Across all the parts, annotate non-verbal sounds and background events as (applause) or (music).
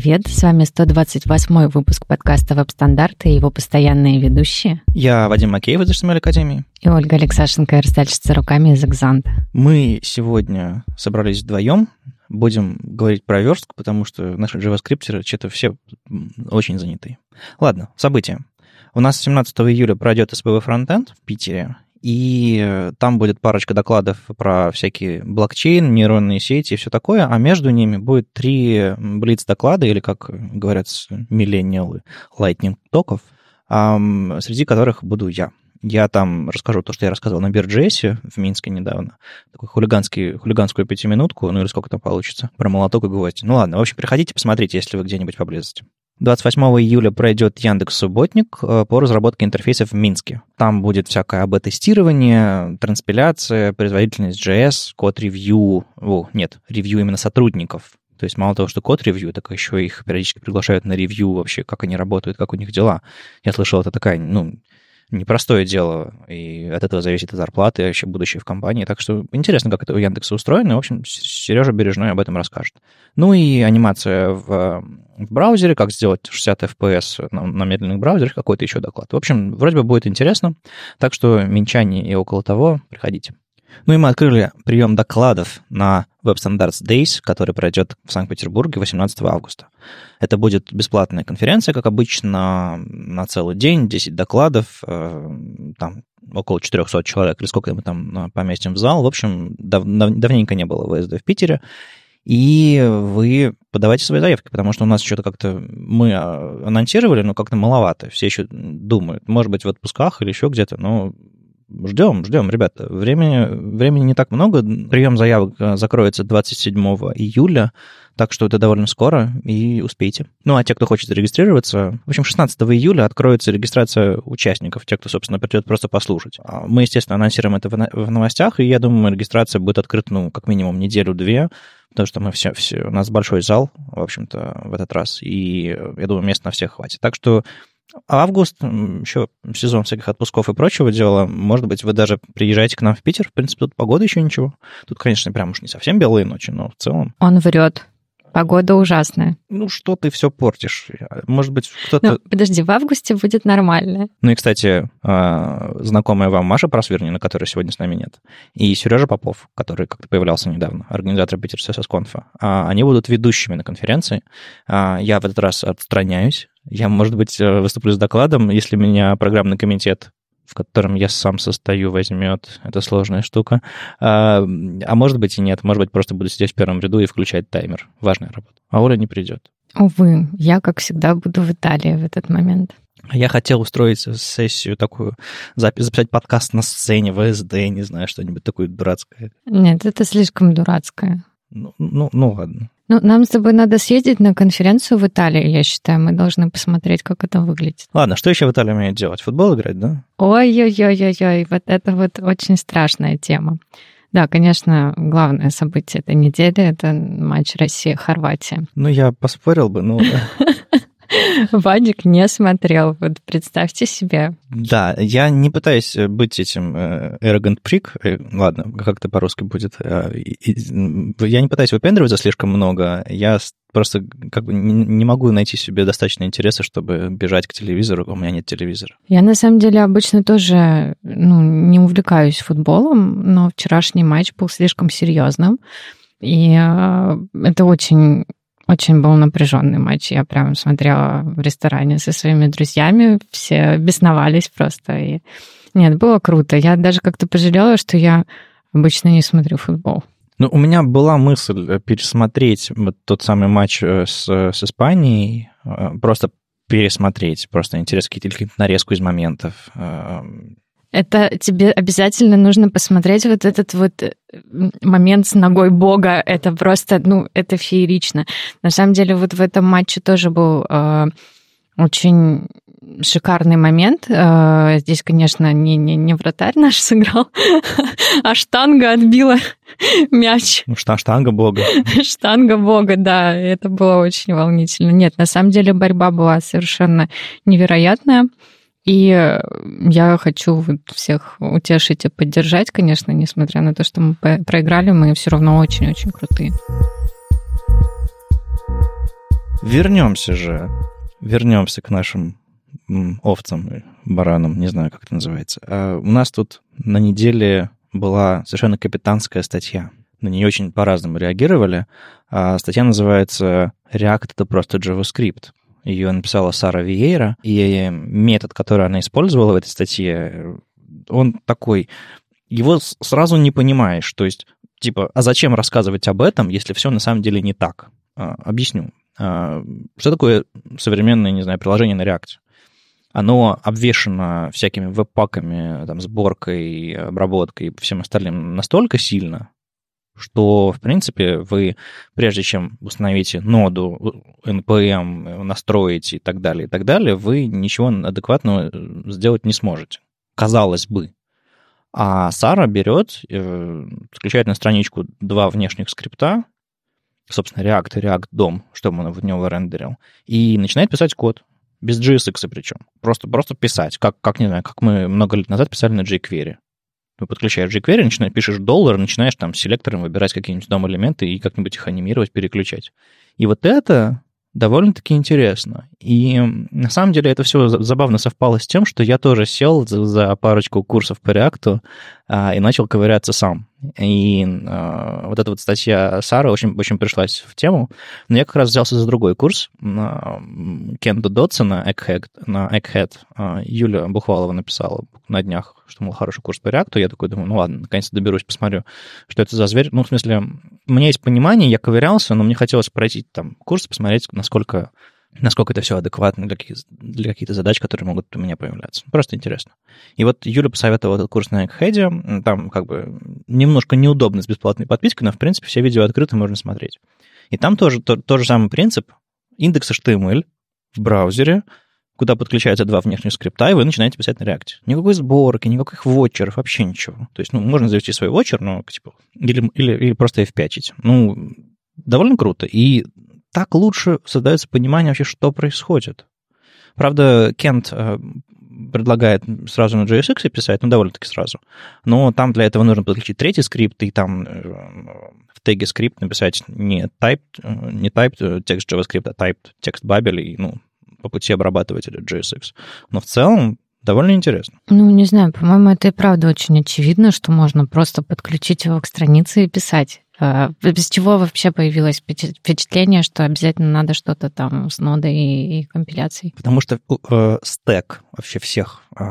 привет! С вами 128 выпуск подкаста «Веб-стандарты» и его постоянные ведущие. Я Вадим Макеев из HTML Академии. И Ольга Алексашенко, растальщица руками из «Экзанта». Мы сегодня собрались вдвоем, будем говорить про верстку, потому что наши JavaScript что-то все очень заняты. Ладно, события. У нас 17 июля пройдет SPV Frontend в Питере, и э, там будет парочка докладов про всякие блокчейн, нейронные сети и все такое, а между ними будет три блиц-доклада, или, как говорят миллениалы, lightning токов, среди которых буду я. Я там расскажу то, что я рассказывал на Бирджесе в Минске недавно. Такой хулиганский, хулиганскую пятиминутку, ну или сколько там получится, про молоток и гвоздь. Ну ладно, в общем, приходите, посмотрите, если вы где-нибудь поблизости. 28 июля пройдет Яндекс Субботник э, по разработке интерфейсов в Минске. Там будет всякое АБ-тестирование, транспиляция, производительность JS, код-ревью, о, нет, ревью именно сотрудников. То есть мало того, что код-ревью, так еще их периодически приглашают на ревью вообще, как они работают, как у них дела. Я слышал, это такая, ну, непростое дело, и от этого зависит и зарплата, и вообще будущее в компании. Так что интересно, как это у Яндекса устроено. В общем, Сережа Бережной об этом расскажет. Ну и анимация в, в браузере, как сделать 60 FPS на, на медленных браузерах, какой-то еще доклад. В общем, вроде бы будет интересно. Так что минчане и около того, приходите. Ну и мы открыли прием докладов на Web Standards Days, который пройдет в Санкт-Петербурге 18 августа. Это будет бесплатная конференция, как обычно, на целый день, 10 докладов, э, там около 400 человек, или сколько мы там э, поместим в зал. В общем, дав давненько не было ВСД в Питере. И вы подавайте свои заявки, потому что у нас что-то как-то мы э, анонсировали, но как-то маловато. Все еще думают, может быть, в отпусках или еще где-то, но ждем, ждем, ребята. Времени, времени не так много. Прием заявок э, закроется 27 июля, так что это довольно скоро, и успейте. Ну, а те, кто хочет зарегистрироваться, в общем, 16 июля откроется регистрация участников, те, кто, собственно, придет просто послушать. А мы, естественно, анонсируем это в новостях, и я думаю, регистрация будет открыта, ну, как минимум неделю-две, потому что мы все, все, у нас большой зал, в общем-то, в этот раз, и я думаю, мест на всех хватит. Так что август, еще сезон всяких отпусков и прочего дела. Может быть, вы даже приезжаете к нам в Питер. В принципе, тут погода еще ничего. Тут, конечно, прям уж не совсем белые ночи, но в целом... Он врет. Погода ужасная. Ну, что ты все портишь? Может быть, кто-то... Ну, подожди, в августе будет нормально. Ну и, кстати, а, знакомая вам Маша Просвернина, которой сегодня с нами нет, и Сережа Попов, который как-то появлялся недавно, организатор Питер Конфа, а, они будут ведущими на конференции. А, я в этот раз отстраняюсь. Я, может быть, э, выступлю с докладом, если меня программный комитет в котором я сам состою, возьмет. Это сложная штука. А, а может быть и нет. Может быть, просто буду сидеть в первом ряду и включать таймер. Важная работа. А Оля не придет. Увы, я, как всегда, буду в Италии в этот момент. Я хотел устроить сессию такую, записать подкаст на сцене, ВСД, не знаю, что-нибудь такое дурацкое. Нет, это слишком дурацкое. Ну, ну, ну ладно. Ну, нам с тобой надо съездить на конференцию в Италии, я считаю. Мы должны посмотреть, как это выглядит. Ладно, что еще в Италии умеют делать? Футбол играть, да? Ой-ой-ой-ой-ой, вот это вот очень страшная тема. Да, конечно, главное событие этой недели — это матч Россия-Хорватия. Ну, я поспорил бы, ну... (laughs) (laughs) Вадик не смотрел. Вот представьте себе. Да, я не пытаюсь быть этим э, arrogant prick. Э, ладно, как это по-русски будет. Э, я не пытаюсь выпендриваться слишком много. Я просто как бы не могу найти себе достаточно интереса, чтобы бежать к телевизору, у меня нет телевизора. Я на самом деле обычно тоже ну, не увлекаюсь футболом, но вчерашний матч был слишком серьезным. И это очень очень был напряженный матч. Я прям смотрела в ресторане со своими друзьями, все бесновались просто. И... Нет, было круто. Я даже как-то пожалела, что я обычно не смотрю футбол. Ну, у меня была мысль э, пересмотреть вот тот самый матч э, с, с Испанией, э, просто пересмотреть, просто интересно, какие-то нарезку из моментов. Это тебе обязательно нужно посмотреть вот этот вот э, момент с ногой Бога. Это просто, ну, это феерично. На самом деле вот в этом матче тоже был э, очень шикарный момент. Э, здесь, конечно, не, не, не вратарь наш сыграл, (laughs) а штанга отбила (laughs) мяч. Ну, штанга бога. (laughs) Штанга бога, да, это было очень волнительно. Нет, на самом деле борьба была совершенно невероятная. И э, я хочу всех утешить и поддержать, конечно, несмотря на то, что мы проиграли, мы все равно очень-очень крутые. Вернемся же, вернемся к нашим овцам, баранам, не знаю, как это называется. А у нас тут на неделе была совершенно капитанская статья. На нее очень по-разному реагировали. А статья называется «React — это просто JavaScript». Ее написала Сара Виейра, и метод, который она использовала в этой статье, он такой, его сразу не понимаешь. То есть, типа, а зачем рассказывать об этом, если все на самом деле не так? А, объясню. А, что такое современное, не знаю, приложение на React? Оно обвешено всякими веб-паками, там, сборкой, обработкой и всем остальным настолько сильно, что, в принципе, вы, прежде чем установите ноду, NPM, настроите и так далее, и так далее, вы ничего адекватного сделать не сможете. Казалось бы. А Сара берет, э, включает на страничку два внешних скрипта, собственно, React и React DOM, чтобы он в него рендерил, и начинает писать код. Без JSX причем. Просто, просто писать, как, как, не знаю, как мы много лет назад писали на jQuery. Ты подключаешь jQuery, начинаешь, пишешь доллар, начинаешь там селектором выбирать какие-нибудь дом-элементы и как-нибудь их анимировать, переключать. И вот это довольно-таки интересно. И на самом деле это все забавно совпало с тем, что я тоже сел за, парочку курсов по React и начал ковыряться сам. И а, вот эта вот статья Сары очень, очень пришлась в тему. Но я как раз взялся за другой курс на Кенда Дотсона, Egghead, на Egghead. А, Юля Бухвалова написала на днях, что, мол, хороший курс по React. Я такой думаю, ну ладно, наконец-то доберусь, посмотрю, что это за зверь. Ну, в смысле, у меня есть понимание, я ковырялся, но мне хотелось пройти там курс, посмотреть, насколько насколько это все адекватно для, каких, для каких-то задач, которые могут у меня появляться. Просто интересно. И вот Юля посоветовала этот курс на Egghead. Там как бы немножко неудобно с бесплатной подпиской, но, в принципе, все видео открыты, можно смотреть. И там тоже то, тот же самый принцип. Индекс HTML в браузере, куда подключаются два внешних скрипта, и вы начинаете писать на React. Никакой сборки, никаких вотчеров, вообще ничего. То есть, ну, можно завести свой вотчер, но, типа, или, или, или просто f5. Ну, довольно круто. И так лучше создается понимание вообще, что происходит. Правда, Кент э, предлагает сразу на JSX писать, ну, довольно-таки сразу. Но там для этого нужно подключить третий скрипт, и там э, в теге скрипт написать не type, э, не type текст JavaScript, а type текст Babel, и, ну, по пути обрабатывать этот JSX. Но в целом довольно интересно. Ну, не знаю, по-моему, это и правда очень очевидно, что можно просто подключить его к странице и писать. А, без чего вообще появилось впечатление, что обязательно надо что-то там с нодой и, компиляцией? Потому что э, стек вообще всех э,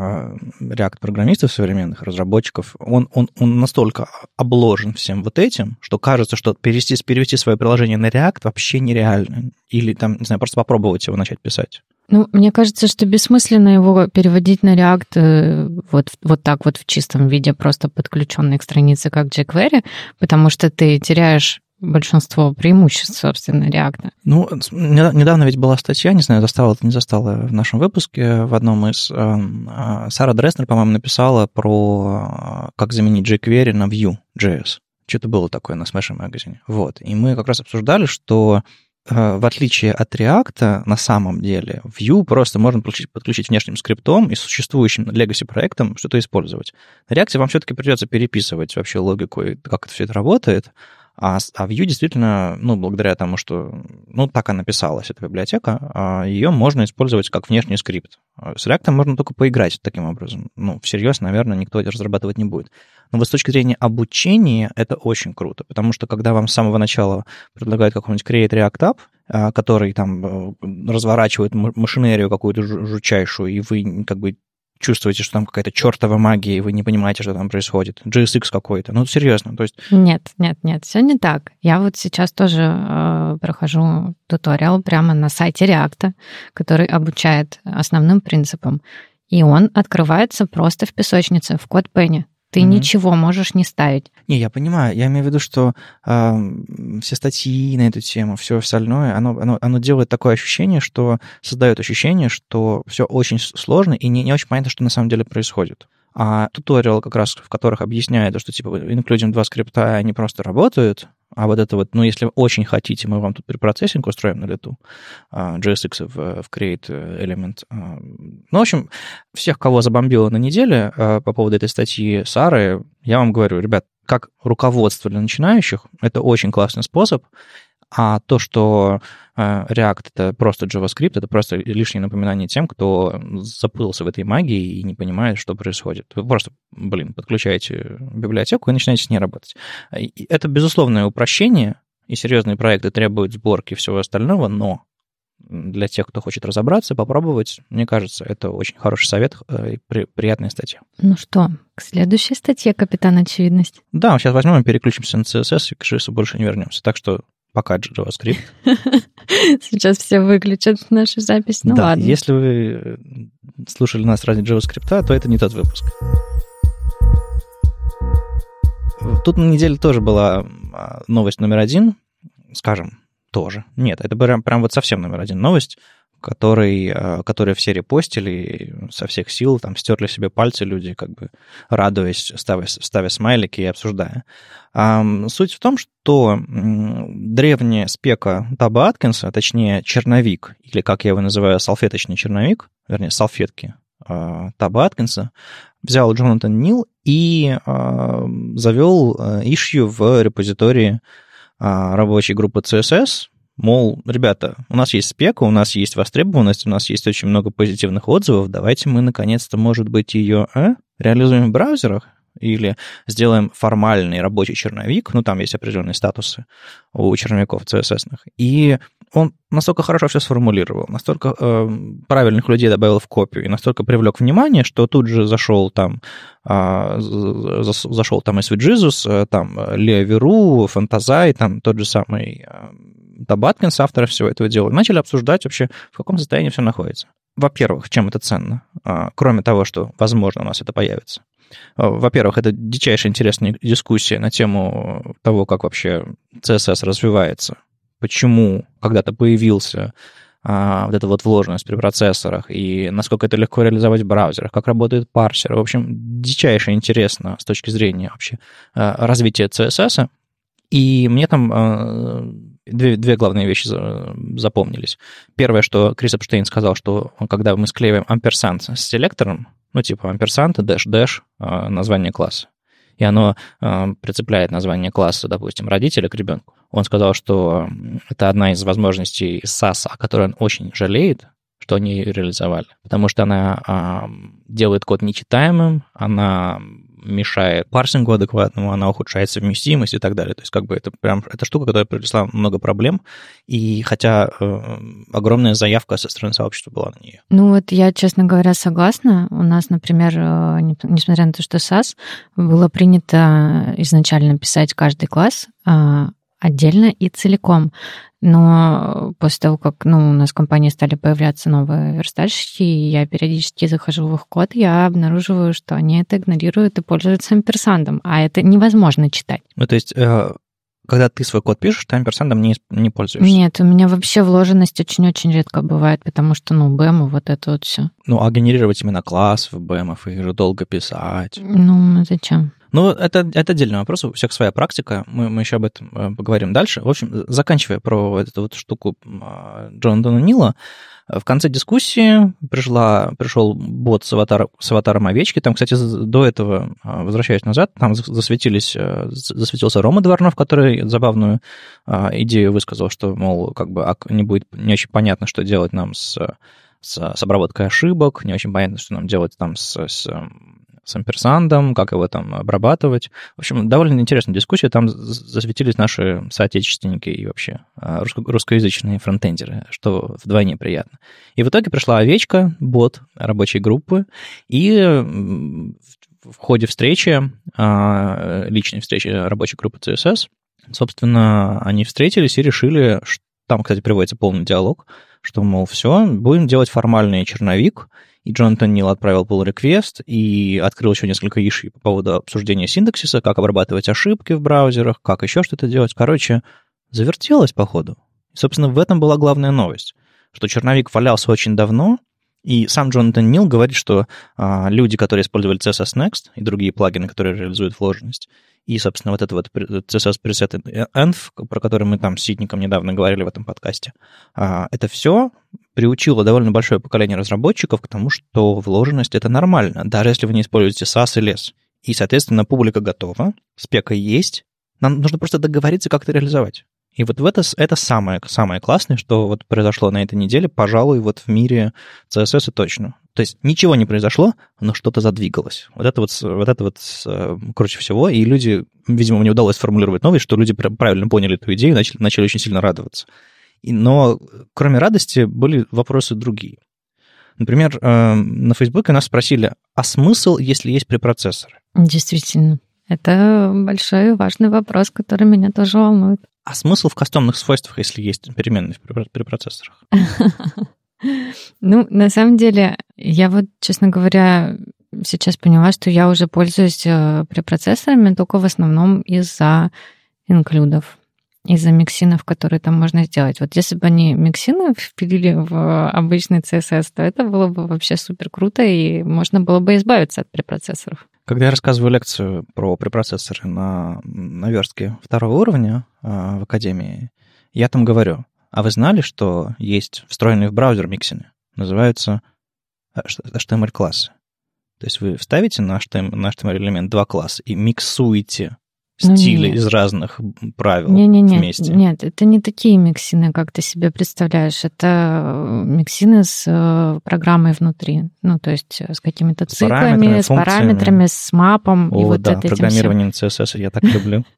React-программистов современных, разработчиков, он, он, он настолько обложен всем вот этим, что кажется, что перевести, перевести свое приложение на React вообще нереально. Или там, не знаю, просто попробовать его начать писать. Ну, мне кажется, что бессмысленно его переводить на React э, вот, вот так вот в чистом виде, просто подключенный к странице, как jQuery, потому что ты теряешь большинство преимуществ, собственно, React. Ну, недавно ведь была статья, не знаю, застала это, не застала в нашем выпуске, в одном из... Эм, э, Сара Дреснер, по-моему, написала про э, как заменить jQuery на Vue.js. Что-то было такое на Smash магазине. Вот. И мы как раз обсуждали, что Э, в отличие от React, на самом деле, Vue просто можно подключить, подключить внешним скриптом и существующим legacy проектом что-то использовать. На React вам все-таки придется переписывать вообще логику и как это все это работает. А, а Vue действительно, ну, благодаря тому, что, ну, так она писалась, эта библиотека, а ее можно использовать как внешний скрипт. А с React можно только поиграть таким образом. Ну, всерьез, наверное, никто это разрабатывать не будет. Но вот с точки зрения обучения это очень круто, потому что когда вам с самого начала предлагают какой-нибудь Create React App, а, который там э, разворачивает машинерию какую-то жучайшую, и вы как бы чувствуете, что там какая-то чертова магия, и вы не понимаете, что там происходит. GSX какой-то. Ну, серьезно. То есть... Нет, нет, нет, все не так. Я вот сейчас тоже э, прохожу туториал прямо на сайте React, который обучает основным принципам. И он открывается просто в песочнице, в код. Ты mm-hmm. ничего можешь не ставить. Не, я понимаю. Я имею в виду, что э, все статьи на эту тему, все остальное, оно, оно, оно делает такое ощущение, что создает ощущение, что все очень сложно и не, не очень понятно, что на самом деле происходит. А туториал как раз, в которых объясняет, что типа инклюдим два скрипта, они просто работают, а вот это вот, ну, если очень хотите, мы вам тут препроцессинг устроим на лету, uh, JSX в, в Create Element. Uh, ну, в общем, всех, кого забомбило на неделе uh, по поводу этой статьи Сары, я вам говорю, ребят, как руководство для начинающих, это очень классный способ, А то, что э, React — это просто JavaScript, это просто лишнее напоминание тем, кто запутался в этой магии и не понимает, что происходит. Вы просто, блин, подключаете библиотеку и начинаете с ней работать. Это безусловное упрощение, и серьезные проекты требуют сборки и всего остального, но для тех, кто хочет разобраться, попробовать, мне кажется, это очень хороший совет э, и при, приятная статья. Ну что, к следующей статье «Капитан Очевидность». Да, сейчас возьмем и переключимся на CSS, и к JS больше не вернемся. Так что пока JavaScript. (laughs) Сейчас все выключат нашу запись, ну да, ладно. если вы слушали нас ради JavaScript, то это не тот выпуск. Тут на неделе тоже была а, новость номер один, скажем, тоже. Нет, это прям, прям вот совсем номер один новость, который, э, которые все репостили со всех сил, там стерли себе пальцы люди, как бы радуясь, ставя, ставя смайлики и обсуждая. Суть в том, что древняя спека Таба Аткинса, точнее черновик, или как я его называю, салфеточный черновик, вернее, салфетки э, Таба Аткинса, взял Джонатан Нил и э, завел ишью в репозитории а, рабочей группы CSS, мол, ребята, у нас есть спека, у нас есть востребованность, у нас есть очень много позитивных отзывов, давайте мы наконец-то, может быть, ее а, реализуем в браузерах или сделаем формальный рабочий черновик, ну, там есть определенные статусы у черновиков CSS. И он настолько хорошо все сформулировал, настолько э, правильных людей добавил в копию и настолько привлек внимание, что тут же зашел там, э, зашел там и Jesus, э, там Лео Веру, Фантазай, там тот же самый э, Табаткинс, автор всего этого дела, начали обсуждать вообще, в каком состоянии все находится. Во-первых, чем это ценно? Э, кроме того, что, возможно, у нас это появится. Э, во-первых, это дичайшая интересная дискуссия на тему того, как вообще CSS развивается почему когда-то появился а, вот эта вот вложенность в препроцессорах и насколько это легко реализовать в браузерах, как работает парсер. В общем, дичайше интересно с точки зрения вообще а, развития CSS. И мне там а, две, две главные вещи запомнились. Первое, что Крис Эпштейн сказал, что когда мы склеиваем амперсанд с селектором, ну, типа амперсанд, dash-dash, название класса, и оно прицепляет название класса, допустим, родителя к ребенку, он сказал, что это одна из возможностей SAS, о которой он очень жалеет, что они ее реализовали. Потому что она а, делает код нечитаемым, она мешает парсингу адекватному, она ухудшает совместимость и так далее. То есть как бы это прям эта штука, которая принесла много проблем, и хотя э, огромная заявка со стороны сообщества была на нее. Ну вот я, честно говоря, согласна. У нас, например, э, несмотря на то, что SAS, было принято изначально писать каждый класс а, отдельно и целиком. Но после того, как ну, у нас в компании стали появляться новые верстальщики, и я периодически захожу в их код, я обнаруживаю, что они это игнорируют и пользуются амперсандом, а это невозможно читать. Ну, то есть э, когда ты свой код пишешь, ты амперсандом не, не пользуешься? Нет, у меня вообще вложенность очень-очень редко бывает, потому что, ну, BEM, вот это вот все. Ну, а генерировать именно класс в BEM, их же долго писать. Ну, зачем? Ну, это, это отдельный вопрос, у всех своя практика, мы, мы еще об этом э, поговорим дальше. В общем, заканчивая про эту вот штуку а, Джонатана Нила, в конце дискуссии пришла, пришел бот с, аватар, с аватаром овечки. Там, кстати, до этого, а, возвращаясь назад, там засветились, э, засветился Рома Дворнов, который забавную идею высказал, что, мол, как бы не будет не очень понятно, что делать нам с, с, с обработкой ошибок, не очень понятно, что нам делать там с, с с амперсандом, как его там обрабатывать. В общем, довольно интересная дискуссия. Там засветились наши соотечественники и вообще а, русскоязычные фронтендеры, что вдвойне приятно. И в итоге пришла овечка, бот рабочей группы, и в ходе встречи, а, личной встречи рабочей группы CSS, собственно, они встретились и решили, что там, кстати, приводится полный диалог, что, мол, все, будем делать формальный черновик, и Джонатан Нил отправил pull request и открыл еще несколько иши по поводу обсуждения синтаксиса, как обрабатывать ошибки в браузерах, как еще что-то делать. Короче, завертелось, походу. И, собственно, в этом была главная новость, что черновик валялся очень давно, и сам Джонатан Нил говорит, что а, люди, которые использовали CSS Next и другие плагины, которые реализуют вложенность, и, собственно, вот это вот CSS preset env, про который мы там с Ситником недавно говорили в этом подкасте, а, это все приучило довольно большое поколение разработчиков к тому, что вложенность — это нормально, даже если вы не используете SAS и LESS. И, соответственно, публика готова, спека есть, нам нужно просто договориться, как это реализовать. И вот в это, это самое, самое классное, что вот произошло на этой неделе, пожалуй, вот в мире CSS точно. То есть ничего не произошло, но что-то задвигалось. Вот это вот, вот это вот э, круче всего. И люди, видимо, мне удалось сформулировать новость, что люди правильно поняли эту идею и начали, начали очень сильно радоваться. И, но кроме радости были вопросы другие. Например, э, на Фейсбуке нас спросили, а смысл, если есть препроцессоры? Действительно. Это большой важный вопрос, который меня тоже волнует. А смысл в кастомных свойствах, если есть переменные в препроцессорах? (laughs) Ну, на самом деле, я вот, честно говоря, сейчас поняла, что я уже пользуюсь э, препроцессорами только в основном из-за инклюдов из-за миксинов, которые там можно сделать. Вот если бы они миксины впилили в обычный CSS, то это было бы вообще супер круто, и можно было бы избавиться от препроцессоров. Когда я рассказываю лекцию про препроцессоры на, на верстке второго уровня э, в Академии, я там говорю, а вы знали, что есть встроенные в браузер миксины? Называются HTML-классы. То есть вы вставите на HTML-элемент два класса и миксуете ну, стили из разных правил не, не, не, вместе. Нет, это не такие миксины, как ты себе представляешь. Это э, миксины с э, программой внутри. Ну, то есть э, с какими-то циклами, параметрами, с параметрами, с мапом. О, и вот да, это программирование на CSS я так люблю. (laughs)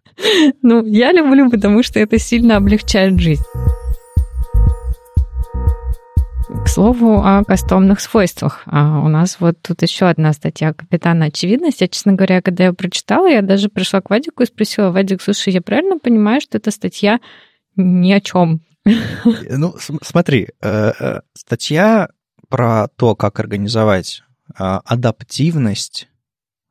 Ну, я люблю, потому что это сильно облегчает жизнь. К слову о кастомных свойствах. А у нас вот тут еще одна статья капитана очевидность. Я, честно говоря, когда я прочитала, я даже пришла к Вадику и спросила, Вадик, слушай, я правильно понимаю, что эта статья ни о чем? Ну, смотри, э, э, статья про то, как организовать адаптивность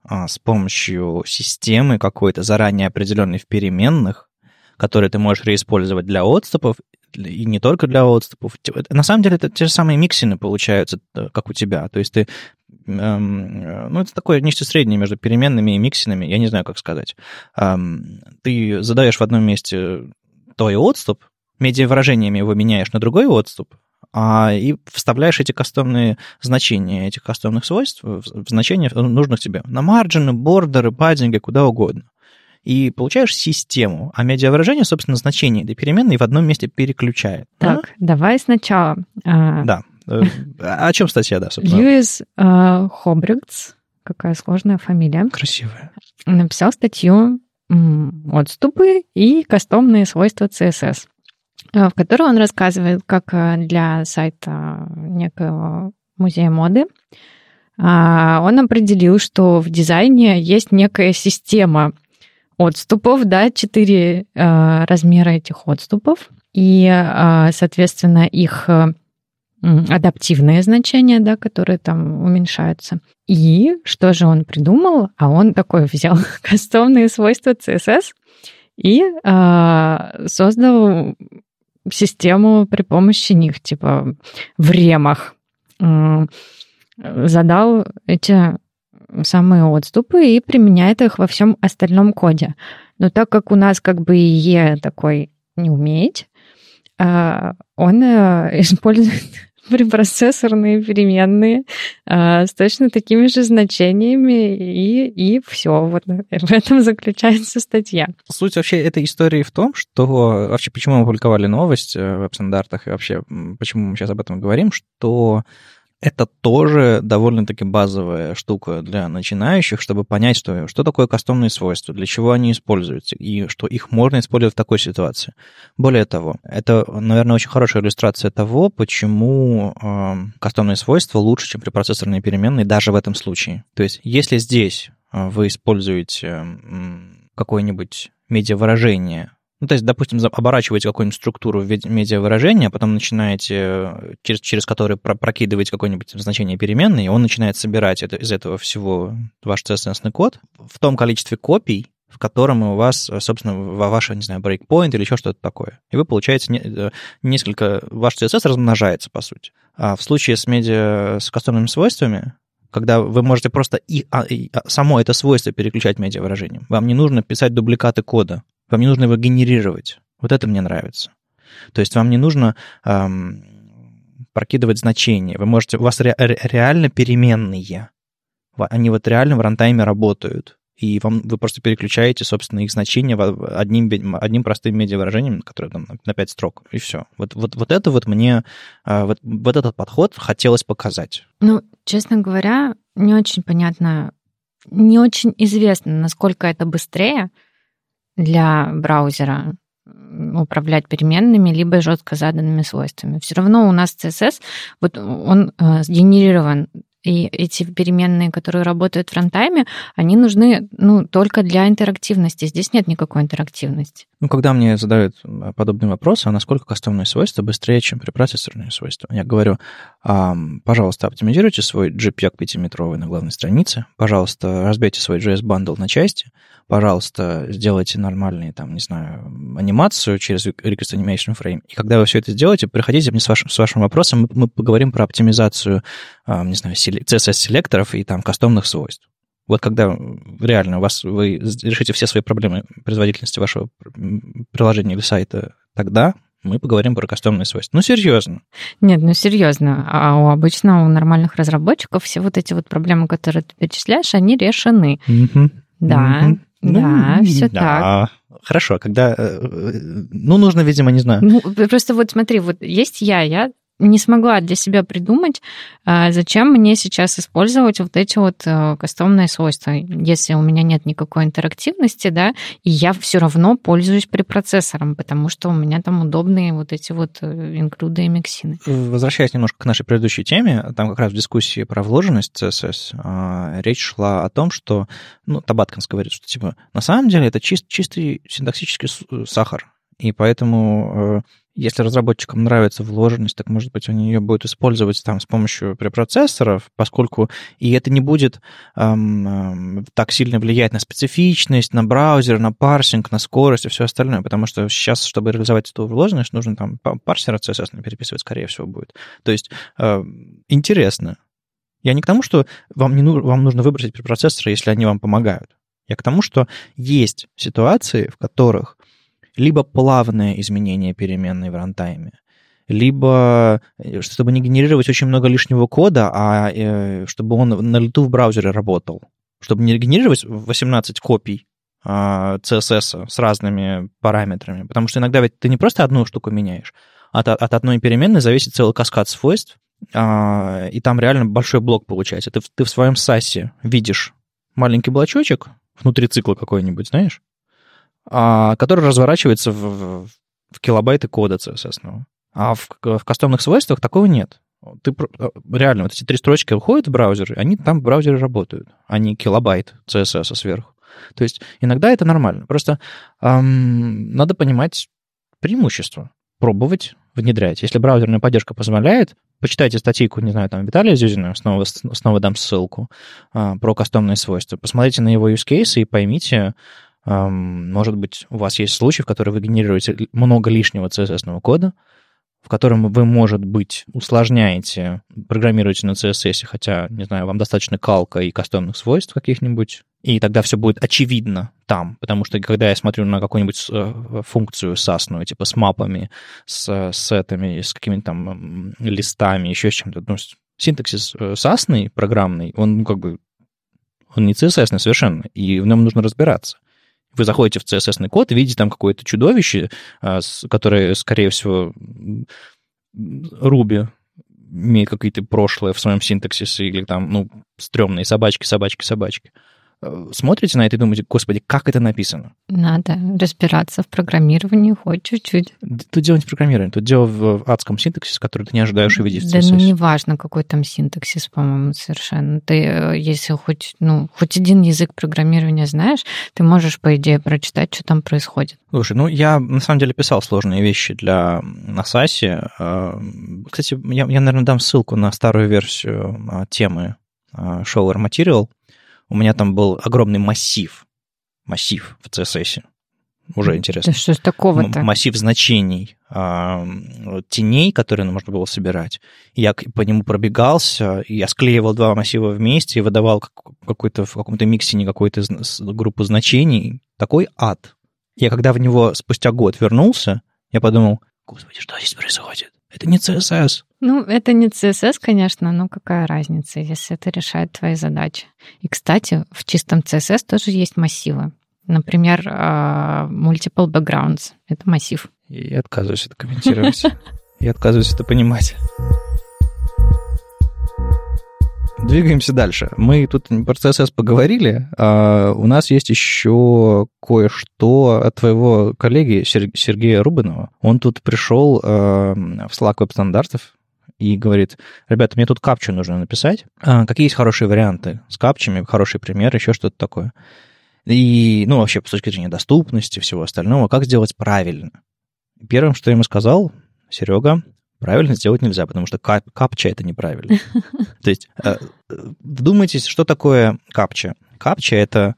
а, с помощью системы какой-то заранее определенной в переменных, которые ты можешь реиспользовать для отступов, и не только для отступов. На самом деле это те же самые миксины получаются, э, как у тебя. То есть ты эм, ну, это такое нечто среднее между переменными и миксинами, я не знаю, как сказать. Эм, ты задаешь в одном месте твой отступ, медиавыражениями его меняешь на другой отступ, а, и вставляешь эти кастомные значения этих кастомных свойств в значения нужных тебе на марджины, бордеры, паддинги, куда угодно и получаешь систему, а медиавыражение, собственно, значение этой переменной в одном месте переключает. Так, а? давай сначала. А, да. Э, о чем статья, да, собственно? Льюис э, Хобрикс, какая сложная фамилия. Красивая. Написал статью «Отступы и кастомные свойства CSS», э, в которой он рассказывает, как для сайта некого музея моды а, он определил, что в дизайне есть некая система отступов, да, четыре э, размера этих отступов, и, э, соответственно, их э, адаптивные значения, да, которые там уменьшаются. И что же он придумал? А он такой взял (laughs) кастомные свойства CSS и э, создал систему при помощи них, типа в ремах. Э, задал эти самые отступы и применяет их во всем остальном коде. Но так как у нас как бы Е такой не умеет, а, он э, (laughs) использует препроцессорные переменные а, с точно такими же значениями, и, и все. Вот в этом заключается статья. Суть вообще этой истории в том, что вообще почему мы опубликовали новость э, в веб-стандартах и вообще почему мы сейчас об этом говорим, что это тоже довольно-таки базовая штука для начинающих, чтобы понять, что, что такое кастомные свойства, для чего они используются, и что их можно использовать в такой ситуации. Более того, это, наверное, очень хорошая иллюстрация того, почему э, кастомные свойства лучше, чем препроцессорные переменные даже в этом случае. То есть, если здесь э, вы используете э, какое-нибудь медиавыражение ну, то есть, допустим, оборачиваете какую-нибудь структуру в медиавыражения, а потом начинаете, э, через, через который прокидываете какое-нибудь значение переменной, и он начинает собирать это, из этого всего ваш CSS код в том количестве копий, в котором у вас, собственно, ваш, не знаю, breakpoint или еще что-то такое. И вы получаете э, несколько... Ваш CSS размножается, по сути. А в случае с медиа, с кастомными свойствами, когда вы можете просто и, а, и а, само это свойство переключать медиавыражением. Вам не нужно писать дубликаты кода. Вам не нужно его генерировать. Вот это мне нравится. То есть вам не нужно эм, прокидывать значения. Вы можете, у вас ре, реально переменные. Они вот реально в рантайме работают. и вам, вы просто переключаете, собственно, их значение одним, одним простым медиавыражением, которое там на 5 строк, и все. Вот, вот, вот это вот мне, а, вот, вот этот подход хотелось показать. Ну, честно говоря, не очень понятно, не очень известно, насколько это быстрее для браузера управлять переменными, либо жестко заданными свойствами. Все равно у нас CSS, вот он э, сгенерирован и эти переменные, которые работают в фронтайме, они нужны ну, только для интерактивности. Здесь нет никакой интерактивности. Ну, когда мне задают а, подобный вопрос, а насколько кастомные свойства быстрее, чем препроцессорные свойства, я говорю, пожалуйста, оптимизируйте свой JPEG 5-метровый на главной странице, пожалуйста, разбейте свой JS-бандл на части, пожалуйста, сделайте нормальные, там, не знаю, анимацию через Request Animation Frame. И когда вы все это сделаете, приходите мне с вашим, с вашим вопросом, мы, мы поговорим про оптимизацию, не знаю, CSS-селекторов и там кастомных свойств. Вот когда реально у вас, вы решите все свои проблемы производительности вашего приложения или сайта, тогда мы поговорим про кастомные свойства. Ну, серьезно. Нет, ну, серьезно. А у обычно у нормальных разработчиков все вот эти вот проблемы, которые ты перечисляешь, они решены. Mm-hmm. Да, mm-hmm. да, ну, все да. так. Хорошо, когда... Э, э, ну, нужно, видимо, не знаю. Ну, просто вот смотри, вот есть я, я не смогла для себя придумать, а, зачем мне сейчас использовать вот эти вот э, кастомные свойства, если у меня нет никакой интерактивности, да, и я все равно пользуюсь препроцессором, потому что у меня там удобные вот эти вот э, инклюды и миксины. Возвращаясь немножко к нашей предыдущей теме, там как раз в дискуссии про вложенность CSS а, речь шла о том, что, ну, Табаткинс говорит, что, типа, на самом деле это чист, чистый синтаксический сахар, и поэтому э, если разработчикам нравится вложенность, так, может быть, они ее будут использовать там с помощью препроцессоров, поскольку и это не будет эм, так сильно влиять на специфичность, на браузер, на парсинг, на скорость и все остальное, потому что сейчас, чтобы реализовать эту вложенность, нужно там парсер CSS переписывать, скорее всего, будет. То есть э, интересно. Я не к тому, что вам, не, вам нужно выбросить препроцессоры, если они вам помогают. Я к тому, что есть ситуации, в которых либо плавное изменение переменной в рантайме, либо э, чтобы не генерировать очень много лишнего кода, а э, чтобы он на лету в браузере работал. Чтобы не генерировать 18 копий а, CSS с разными параметрами. Потому что иногда ведь ты не просто одну штуку меняешь, от, от одной переменной зависит целый каскад свойств, а, и там реально большой блок получается. Ты, ты в своем САСе видишь маленький блочочек внутри цикла какой-нибудь, знаешь, а, который разворачивается в, в килобайты кода CSS. А в, в кастомных свойствах такого нет. Ты а, реально, вот эти три строчки выходят в браузер, они там в браузере работают, а не килобайт CSS сверху. То есть иногда это нормально. Просто эм, надо понимать преимущество, пробовать внедрять. Если браузерная поддержка позволяет, почитайте статейку, не знаю, там Виталия Зюзина, снова, снова дам ссылку, э, про кастомные свойства. Посмотрите на его use и поймите, может быть, у вас есть случай, в котором вы генерируете много лишнего CSS кода, в котором вы, может быть, усложняете, программируете на CSS, хотя, не знаю, вам достаточно калка и кастомных свойств каких-нибудь, и тогда все будет очевидно там, потому что когда я смотрю на какую-нибудь э, функцию сасную, типа с мапами, с сетами, с какими-то там листами, еще с чем-то, ну, синтаксис сасный, программный, он ну, как бы он не CSS совершенно, и в нем нужно разбираться. Вы заходите в CSS код видите там какое-то чудовище, а, которое, скорее всего, Руби имеет какие-то прошлое в своем синтаксисе или там, ну, стрёмные собачки, собачки, собачки. Э, смотрите на это и думаете, господи, как это написано? Надо разбираться в программировании хоть чуть-чуть. Тут дело не в программировании, тут дело в адском синтаксисе, который ты не ожидаешь увидеть в Да ну неважно, какой там синтаксис, по-моему, совершенно. Ты, э, если хоть, ну, хоть один язык программирования знаешь, ты можешь, по идее, прочитать, что там происходит. Слушай, ну я на самом деле писал сложные вещи для Насаси. Э, кстати, я, я, наверное, дам ссылку на старую версию темы Shower Material, у меня там был огромный массив, массив в CSS. Уже интересно. Да что ж такого-то? Массив значений, а, теней, которые можно было собирать. Я по нему пробегался, я склеивал два массива вместе и выдавал какой-то, в каком-то миксине какую-то группу значений. Такой ад. Я когда в него спустя год вернулся, я подумал, господи, что здесь происходит? Это не CSS. Ну, это не CSS, конечно, но какая разница, если это решает твои задачи. И, кстати, в чистом CSS тоже есть массивы. Например, а, multiple backgrounds — это массив. Я отказываюсь это комментировать. (laughs) Я отказываюсь это понимать. Двигаемся дальше. Мы тут про CSS поговорили. А у нас есть еще кое-что от твоего коллеги Сергея Рубинова. Он тут пришел э, в Slack Web стандартов и говорит, ребята, мне тут капчу нужно написать. А, какие есть хорошие варианты с капчами, хороший пример, еще что-то такое. И, ну, вообще, с точки зрения доступности, всего остального, как сделать правильно. Первым, что я ему сказал, Серега, правильно сделать нельзя, потому что кап, капча это неправильно. (laughs) То есть э, вдумайтесь, что такое капча. Капча это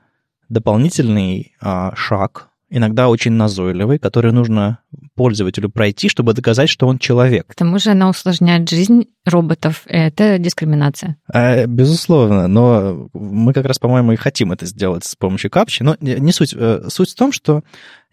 дополнительный а, шаг иногда очень назойливый, который нужно пользователю пройти, чтобы доказать, что он человек. К тому же она усложняет жизнь роботов. Это дискриминация. А, безусловно, но мы как раз, по-моему, и хотим это сделать с помощью капчи. Но не суть. Э, суть в том, что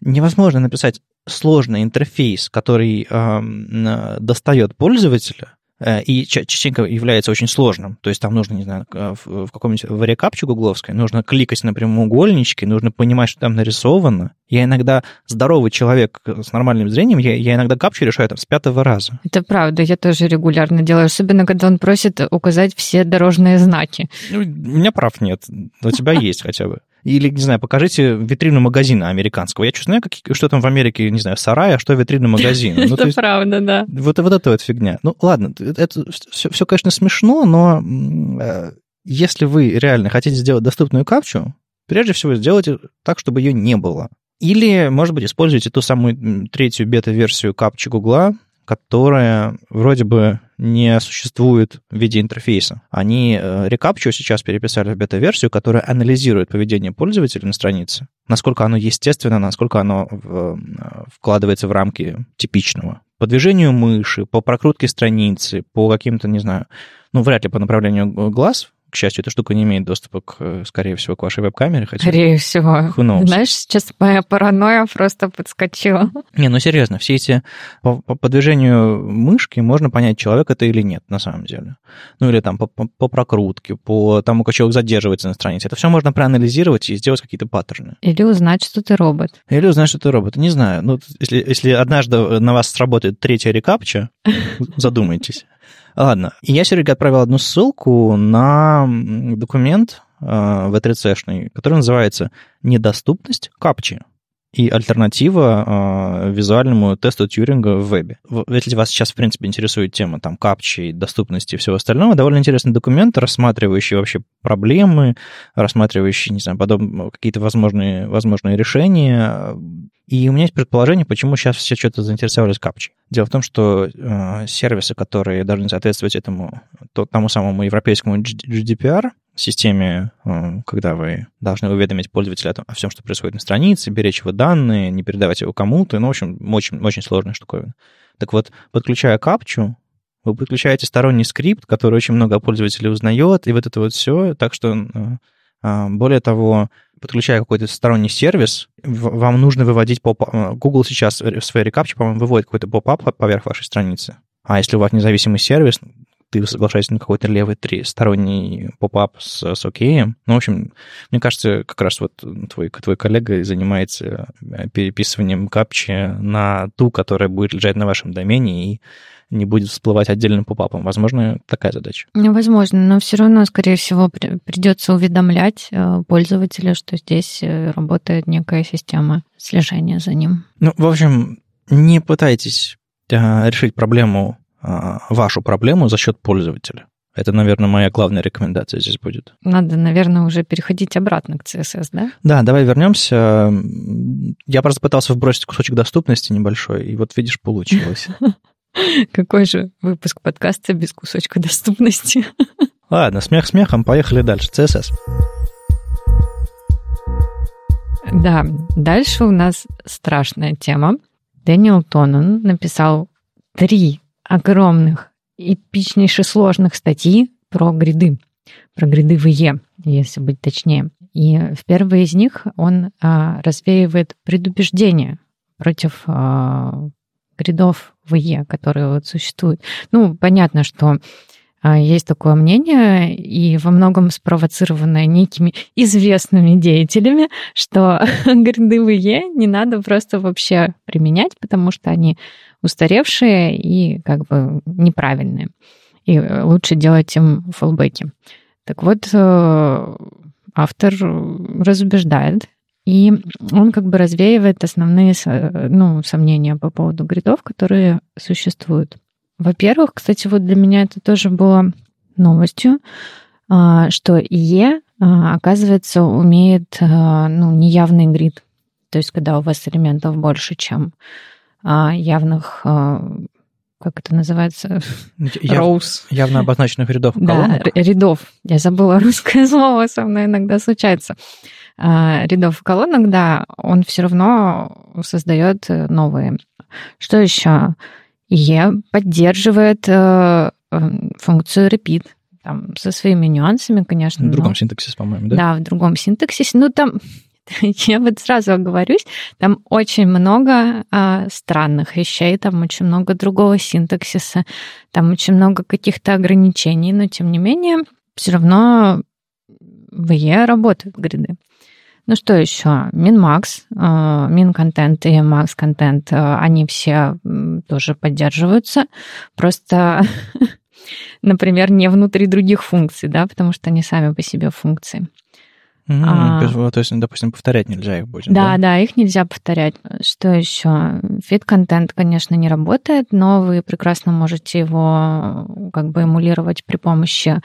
невозможно написать сложный интерфейс, который э, достает пользователя, Э, и частенько является очень сложным. То есть там нужно, не знаю, в каком-нибудь варикапче гугловской, нужно кликать на прямоугольнички, нужно понимать, что там нарисовано. Я иногда здоровый человек с нормальным зрением, я, я иногда капчу решаю там с пятого раза. Это правда, я тоже регулярно делаю, особенно когда он просит указать все дорожные знаки. Ну, у меня прав нет, у тебя есть хотя бы. Или, не знаю, покажите витрину магазина американского. Я что знаю, как, что там в Америке, не знаю, сарай, а что витрина магазина. Ну, (laughs) это есть, правда, да. Вот, вот это вот фигня. Ну, ладно, это все, все, конечно, смешно, но э, если вы реально хотите сделать доступную капчу, прежде всего сделайте так, чтобы ее не было. Или, может быть, используйте ту самую третью бета-версию капчи Гугла, которая вроде бы не существует в виде интерфейса. Они э, рекапчу сейчас переписали в бета-версию, которая анализирует поведение пользователя на странице, насколько оно естественно, насколько оно в, э, вкладывается в рамки типичного. По движению мыши, по прокрутке страницы, по каким-то, не знаю, ну, вряд ли по направлению глаз, к счастью, эта штука не имеет доступа, к, скорее всего, к вашей веб-камере. Хотя... Скорее всего. Знаешь, сейчас моя паранойя просто подскочила. Не, ну серьезно, все эти... По, по, по движению мышки можно понять, человек это или нет, на самом деле. Ну или там по, по, по прокрутке, по тому, как человек задерживается на странице. Это все можно проанализировать и сделать какие-то паттерны. Или узнать, что ты робот. Или узнать, что ты робот. Не знаю. Ну, если, если однажды на вас сработает третья рекапча, (laughs) задумайтесь. Ладно. Я Сереге отправил одну ссылку на документ э, в 3 который называется «Недоступность капчи» и альтернатива э, визуальному тесту Тьюринга в вебе. Если вас сейчас, в принципе, интересует тема там капчи, доступности и всего остального, довольно интересный документ, рассматривающий вообще проблемы, рассматривающий, не знаю, подоб... какие-то возможные, возможные решения. И у меня есть предположение, почему сейчас все что-то заинтересовались капчей. Дело в том, что э, сервисы, которые должны соответствовать этому, то, тому самому европейскому GDPR, системе, э, когда вы должны уведомить пользователя о, том, о всем, что происходит на странице, беречь его данные, не передавать его кому-то, ну, в общем, очень, очень сложная штуковина. Так вот, подключая капчу, вы подключаете сторонний скрипт, который очень много пользователей узнает, и вот это вот все, так что, э, более того, подключая какой-то сторонний сервис, вам нужно выводить поп Google сейчас в своей рекапче, по-моему, выводит какой-то поп-ап поверх вашей страницы. А если у вас независимый сервис, ты соглашаешься на какой-то левый три, сторонний поп-ап с, с океем. Ну, в общем, мне кажется, как раз вот твой, твой коллега занимается э, переписыванием капчи на ту, которая будет лежать на вашем домене и не будет всплывать отдельным поп-апом. Возможно, такая задача. Невозможно, но все равно, скорее всего, придется уведомлять э, пользователя, что здесь э, работает некая система слежения за ним. Ну, в общем, не пытайтесь решить проблему вашу проблему за счет пользователя. Это, наверное, моя главная рекомендация здесь будет. Надо, наверное, уже переходить обратно к CSS, да? Да, давай вернемся. Я просто пытался вбросить кусочек доступности небольшой, и вот видишь, получилось. (laughs) Какой же выпуск подкаста без кусочка доступности? (laughs) Ладно, смех смехом, поехали дальше. CSS. Да, дальше у нас страшная тема. Дэниел Тоннен написал три огромных, эпичнейше сложных статей про гриды, про гриды в ИЕ, если быть точнее. И в первой из них он а, развеивает предубеждение против а, гридов в Е, которые вот существуют. Ну, понятно, что а, есть такое мнение, и во многом спровоцированное некими известными деятелями, что гриды в Е не надо просто вообще применять, потому что они устаревшие и как бы неправильные. И лучше делать им фоллбеки. Так вот, э, автор разубеждает, и он как бы развеивает основные ну, сомнения по поводу гридов, которые существуют. Во-первых, кстати, вот для меня это тоже было новостью, а, что ИЕ, оказывается, умеет ну, неявный грид. То есть, когда у вас элементов больше, чем явных как это называется? Роуз. Явно обозначенных рядов колонок. Да, рядов. Я забыла (laughs) русское слово, со мной иногда случается. Рядов колонок, да, он все равно создает новые. Что еще? Е поддерживает э, э, функцию repeat, там, со своими нюансами, конечно. В другом но... синтаксисе, по-моему, да? Да, в другом синтаксисе. Ну, там, (laughs) я вот сразу оговорюсь, там очень много а, странных вещей, там очень много другого синтаксиса, там очень много каких-то ограничений, но тем не менее, все равно в Е работают гриды. Ну что еще? Минмакс, э, Минконтент и Макс-контент, э, они все тоже поддерживаются. Просто, (laughs) например, не внутри других функций, да, потому что они сами по себе функции. Mm-hmm. А, то есть, допустим, повторять нельзя их будет. Да, да, да, их нельзя повторять. Что еще? Фит-контент, конечно, не работает, но вы прекрасно можете его как бы эмулировать при помощи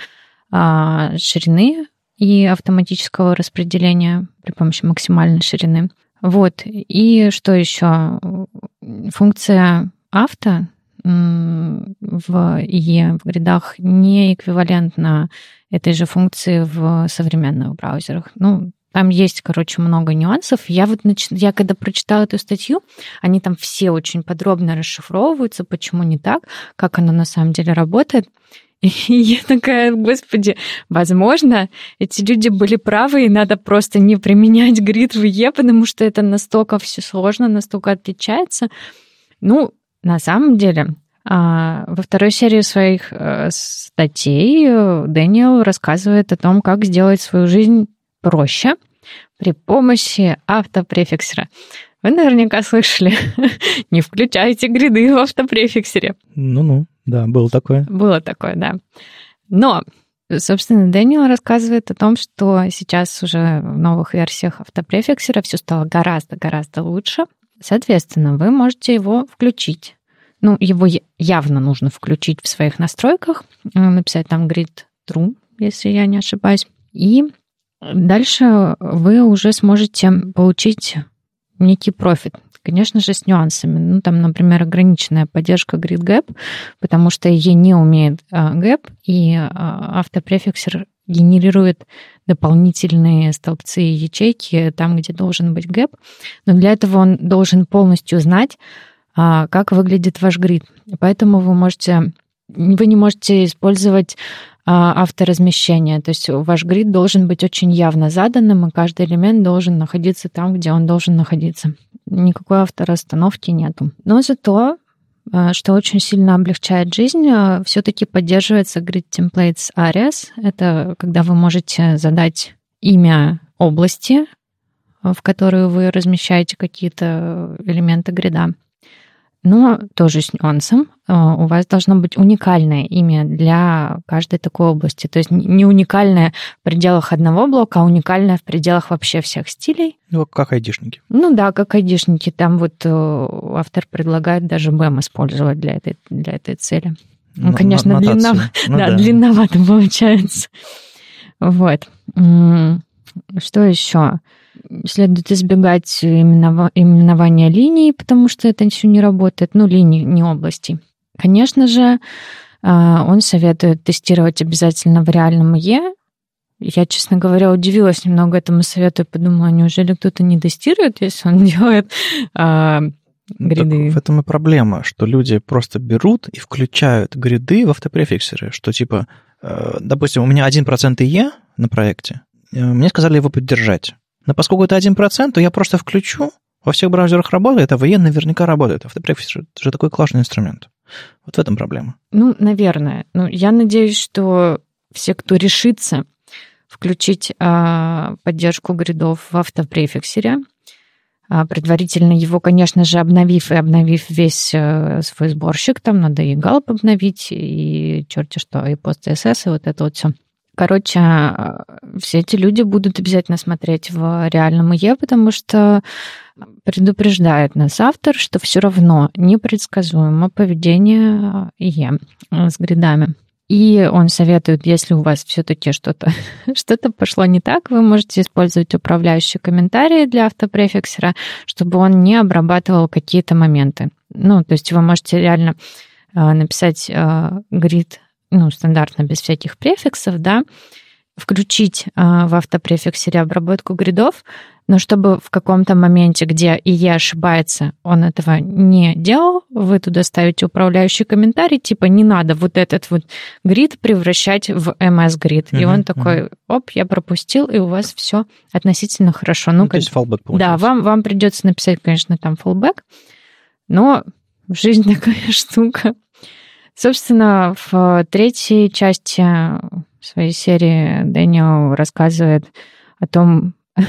а, ширины и автоматического распределения при помощи максимальной ширины. Вот. И что еще? Функция авто в ИЕ, в гридах, не эквивалентна этой же функции в современных браузерах. Ну, там есть, короче, много нюансов. Я вот нач... я когда прочитала эту статью, они там все очень подробно расшифровываются, почему не так, как оно на самом деле работает. (laughs) И я такая, господи, возможно, эти люди были правы, и надо просто не применять грид в Е, потому что это настолько все сложно, настолько отличается. Ну, на самом деле, а, во второй серии своих э, статей э, Дэниел рассказывает о том, как сделать свою жизнь проще при помощи автопрефиксера. Вы наверняка слышали, (laughs) не включайте гриды в автопрефиксере. Ну-ну. Да, было такое. Было такое, да. Но, собственно, Дэниел рассказывает о том, что сейчас уже в новых версиях автопрефиксера все стало гораздо-гораздо лучше. Соответственно, вы можете его включить. Ну, его явно нужно включить в своих настройках, э, написать там grid true, если я не ошибаюсь. И дальше вы уже сможете получить некий профит. Конечно же, с нюансами. Ну, там, например, ограниченная поддержка GridGap, потому что ей не умеет а, gap, и а, автопрефиксер генерирует дополнительные столбцы и ячейки там, где должен быть гэп. Но для этого он должен полностью знать, а, как выглядит ваш грид. Поэтому вы можете вы не можете использовать авторазмещение. То есть ваш грид должен быть очень явно заданным, и каждый элемент должен находиться там, где он должен находиться никакой авторасстановки нету. Но зато что очень сильно облегчает жизнь, э, все-таки поддерживается Grid Templates Arias. Это когда вы можете задать имя области, э, в которую вы размещаете какие-то элементы грида. Но тоже с нюансом. А, у вас должно быть уникальное имя для каждой такой области. То есть не уникальное в пределах одного блока, а уникальное в пределах вообще всех стилей. Ну, как айдишники. Ну да, как айдишники. Там вот э, автор предлагает даже BEM использовать для этой, для этой цели. Ну, конечно, длиннов... ну, (laughs) да, да. длинновато получается. Вот. Что еще? Следует избегать именования линий, потому что это еще не работает, ну, линий, не областей. Конечно же, а, он советует тестировать обязательно в реальном Е. Я, честно говоря, удивилась немного этому совету и подумала, неужели кто-то не тестирует, если он (laughs) делает а, гриды? Так в этом и проблема, что люди просто берут и включают гриды в автопрефиксеры, что типа, э, допустим, у меня 1% Е на проекте, э, мне сказали его поддержать. Но поскольку это 1%, то я просто включу во всех браузерах работает, а в EN наверняка работает. Автопрефикс же, же такой классный инструмент. Вот в этом проблема. Ну, наверное. Ну, я надеюсь, что все, кто решится включить а, поддержку гридов в автопрефиксере, а, предварительно его, конечно же, обновив и обновив весь а, свой сборщик, там надо и галп обновить, и черти что, и пост CSS, и вот это вот все. Короче, а, все эти люди будут обязательно смотреть в реальном ИЕ, потому что предупреждает нас автор, что все равно непредсказуемо поведение ИЕ с гридами. И он советует, если у вас все-таки что-то (laughs) что пошло не так, вы можете использовать управляющие комментарии для автопрефиксера, чтобы он не обрабатывал какие-то моменты. Ну, то есть вы можете реально э, написать э, грид, ну, стандартно, без всяких префиксов, да, включить э, в автопрефиксере обработку гридов, но чтобы в каком-то моменте, где ИЕ ошибается, он этого не делал, вы туда ставите управляющий комментарий, типа не надо вот этот вот грид превращать в MS-грид. Uh-huh, и он такой, uh-huh. оп, я пропустил, и у вас все относительно хорошо. Ну, ну как... то есть fallback получается. Да, вам, вам придется написать, конечно, там fallback, но жизнь (laughs) такая штука. Собственно, в третьей части своей серии Дэниел рассказывает о том, (laughs)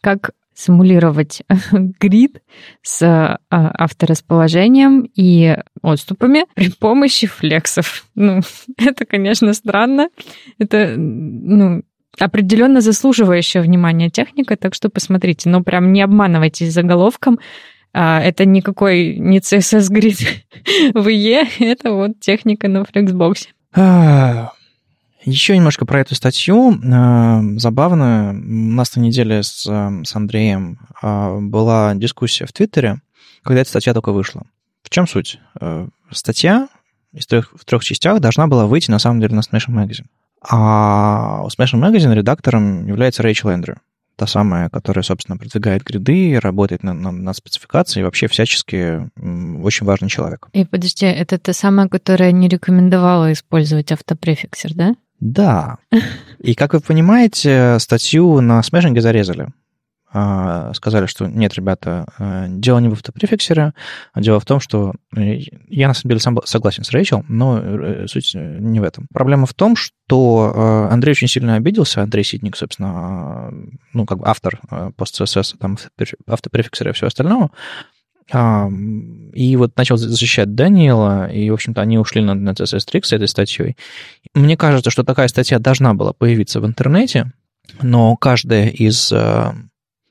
как симулировать (laughs) грид с а, авторасположением и отступами при помощи флексов. Ну, (laughs) это, конечно, странно. Это, ну, определенно заслуживающая внимания техника, так что посмотрите. Но прям не обманывайтесь заголовком. А, это никакой не CSS грид (laughs) в IE, это вот техника на флексбоксе. А, еще немножко про эту статью. Э, забавно, у нас на неделе с, с Андреем была дискуссия в Твиттере, когда эта статья только вышла. В чем суть? Статья из трех, в трех частях должна была выйти, на самом деле, на Smashing Magazine. А у Smashing Magazine редактором является Рэйчел Эндрю. Та самая, которая, собственно, продвигает гриды, работает на, на, на спецификации и вообще всячески очень важный человек. И подожди, это та самая, которая не рекомендовала использовать автопрефиксер, да? Да. (laughs) И, как вы понимаете, статью на смешинге зарезали. А, сказали, что нет, ребята, э, дело не в автопрефиксере, а дело в том, что э, я на самом деле сам согласен с Рэйчел, но э, суть не в этом. Проблема в том, что Андрей очень сильно обиделся, Андрей Ситник, собственно, ну, как бы автор пост-CSS, там, автопрефиксера и всего остального, и вот начал защищать Даниэла, и, в общем-то, они ушли на, на CSS Tricks с этой статьей. Мне кажется, что такая статья должна была появиться в интернете, но каждое из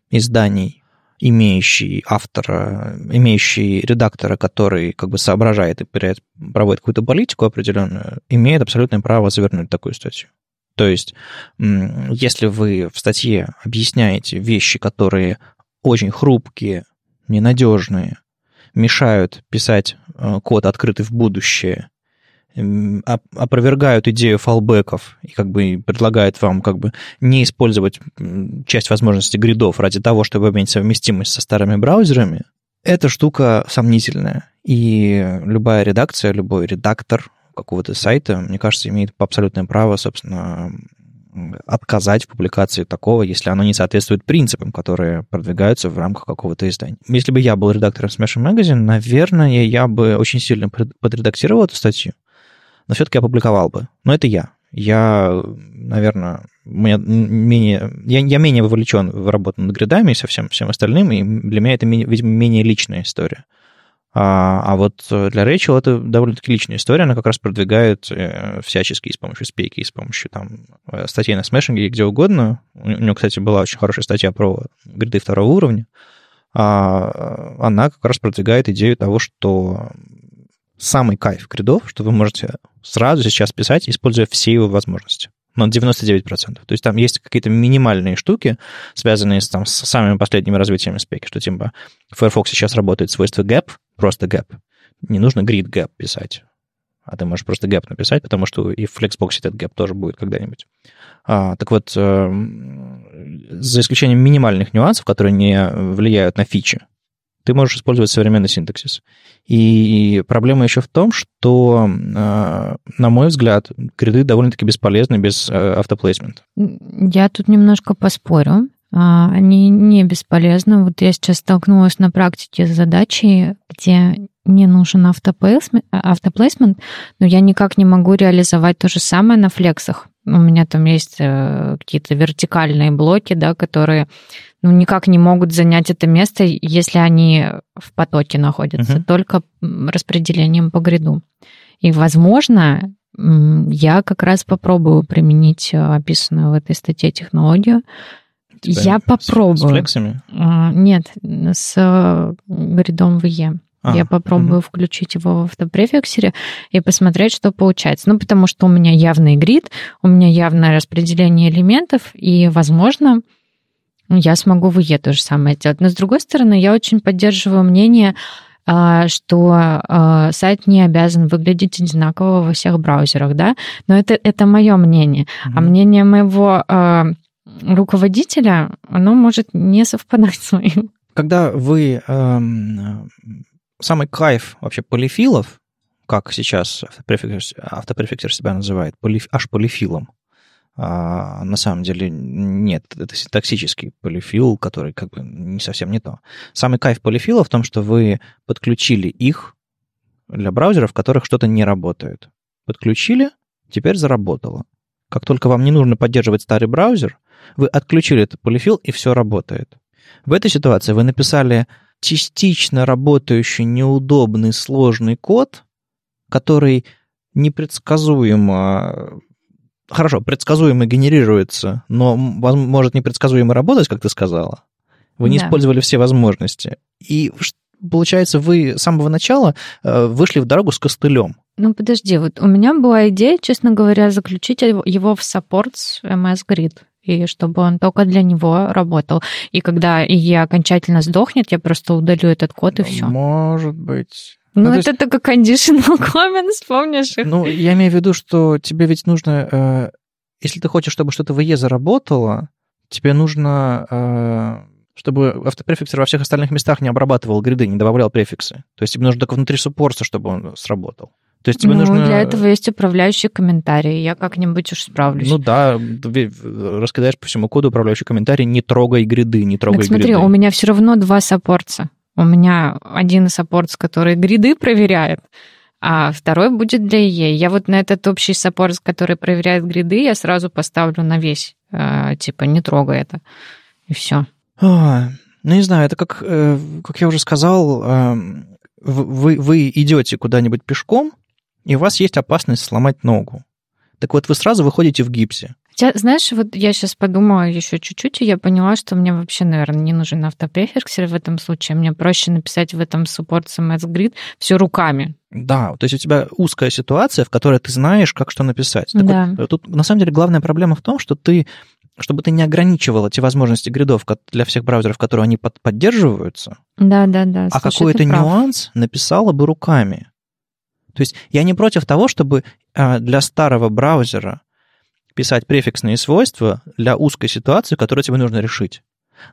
изданий, имеющий автора, имеющий редактора, который как бы соображает и проводит какую-то политику определенную, имеет абсолютное право завернуть такую статью. То есть, если вы в статье объясняете вещи, которые очень хрупкие, ненадежные, мешают писать э, код, открытый в будущее, опровергают идею фалбеков и как бы предлагают вам как бы не использовать часть возможностей гридов ради того, чтобы иметь совместимость со старыми браузерами, эта штука сомнительная. И любая редакция, любой редактор какого-то сайта, мне кажется, имеет абсолютное право, собственно, отказать в публикации такого, если оно не соответствует принципам, которые продвигаются в рамках какого-то издания. Если бы я был редактором Smashing Magazine, наверное, я бы очень сильно подредактировал эту статью, но все-таки опубликовал бы. Но это я. Я, наверное, меня менее, я, я менее вовлечен в работу над гридами и со всем, всем остальным, и для меня это, видимо, менее личная история. А, а вот для Рэйчел это довольно-таки личная история, она как раз продвигает э, всячески с помощью спейки, с помощью там э, статей на смешинге и где угодно. У нее, кстати, была очень хорошая статья про гриды второго уровня. А она как раз продвигает идею того, что самый кайф гридов, что вы можете сразу сейчас писать, используя все его возможности на 99%. То есть там есть какие-то минимальные штуки, связанные с, там, с самыми последними развитиями спеки, что типа Firefox сейчас работает свойство gap, просто gap. Не нужно grid gap писать, а ты можешь просто gap написать, потому что и в Flexbox этот gap тоже будет когда-нибудь. А, так вот, э, за исключением минимальных нюансов, которые не влияют на фичи, ты можешь использовать современный синтаксис. И проблема еще в том, что, э, на мой взгляд, гриды довольно-таки бесполезны без э, автоплейсмента. Я тут немножко поспорю. а, они не бесполезны. Вот я сейчас столкнулась на практике с задачей, где не нужен автоплейсмент, но я никак не могу реализовать то же самое на флексах. У меня там есть э, какие-то вертикальные блоки, да, которые ну, никак не могут занять это место, если они в потоке находятся, uh-huh. только распределением по гриду. И, возможно, я как раз попробую применить э, описанную в этой статье технологию. Я попробую. С флексами? А, нет, с э, гридом VE. А, я попробую угу. включить его в автопрефиксере и посмотреть, что получается. Ну, потому что у меня явный грид, у меня явное распределение элементов, и, возможно, я смогу в IE то же самое сделать. Но, с другой стороны, я очень поддерживаю мнение, а, что а, сайт не обязан выглядеть одинаково во всех браузерах, да, но это, это мое мнение. Mm-hmm. А мнение моего а, руководителя, оно может не совпадать с моим. Когда вы... Эм, самый кайф вообще полифилов, как сейчас автопрефиксер, автопрефиксер себя называет, полиф, аж полифилом, а, на самом деле нет, это токсический полифил, который как бы не совсем не то. Самый кайф полифила в том, что вы подключили их для браузеров, в которых что-то не работает. Подключили, теперь заработало. Как только вам не нужно поддерживать старый браузер, вы отключили этот полифил, и все работает. В этой ситуации вы написали частично работающий неудобный сложный код, который непредсказуемо хорошо, предсказуемо генерируется, но может непредсказуемо работать, как ты сказала. Вы не да. использовали все возможности. И получается, вы с самого начала э, вышли в дорогу с костылем. Ну, подожди, вот у меня была идея, честно говоря, заключить его в supports MS Grid и чтобы он только для него работал. И когда я окончательно сдохнет, я просто удалю этот код и все. Может быть. Ну, ну это есть... только conditional (laughs) comments, помнишь их? Ну, я имею в виду, что тебе ведь нужно, э, если ты хочешь, чтобы что-то в IE заработало, тебе нужно, э, чтобы автопрефиксер во всех остальных местах не обрабатывал гриды, не добавлял префиксы. То есть тебе нужно только внутри суппорта, чтобы он сработал. То есть тебе ну, нужно... для этого есть управляющие комментарии. Я как-нибудь уж справлюсь. Ну да, раскидаешь по всему коду управляющий комментарий, не трогай гриды, не трогай так смотри, гриды. у меня все равно два support а. У меня один support, который гриды проверяет, а второй будет для IE. Я вот на этот общий support, который проверяет гриды, я сразу поставлю на весь. Э, типа, не трогай это. И все. А, ну, не знаю, это как, э, как я уже сказал, э, вы, вы идете куда-нибудь пешком, и у вас есть опасность сломать ногу. Так вот, вы сразу выходите в гипсе. Хотя, знаешь, вот я сейчас подумала еще чуть-чуть, и я поняла, что мне вообще, наверное, не нужен автопрефиксер в этом случае. Мне проще написать в этом support CMS grid все руками. Да, то есть у тебя узкая ситуация, в которой ты знаешь, как что написать. Так да. вот, тут на самом деле главная проблема в том, что ты чтобы ты не ограничивала те возможности гридов для всех браузеров, которые они под, поддерживаются. Да, да, да. А какой-то нюанс написала бы руками. То есть я не против того, чтобы а, для старого браузера писать префиксные свойства для узкой ситуации, которую тебе нужно решить.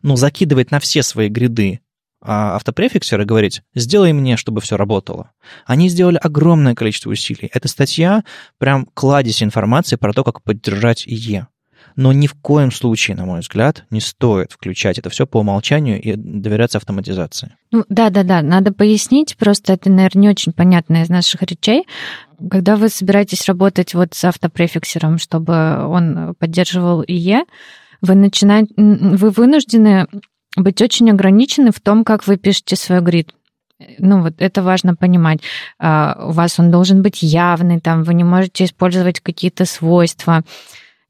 Но закидывать на все свои гриды а, автопрефиксеры говорить, сделай мне, чтобы все работало. Они сделали огромное количество усилий. Эта статья прям кладезь информации про то, как поддержать IE но ни в коем случае, на мой взгляд, не стоит включать это все по умолчанию и доверяться автоматизации. Ну, да, да, да, надо пояснить, просто это, наверное, не очень понятно из наших речей. Когда вы собираетесь работать вот с автопрефиксером, чтобы он поддерживал ИЕ, вы начинаете, вы вынуждены быть очень ограничены в том, как вы пишете свой грид. Ну, вот это важно понимать. А, у вас он должен быть явный, там вы не можете использовать какие-то свойства.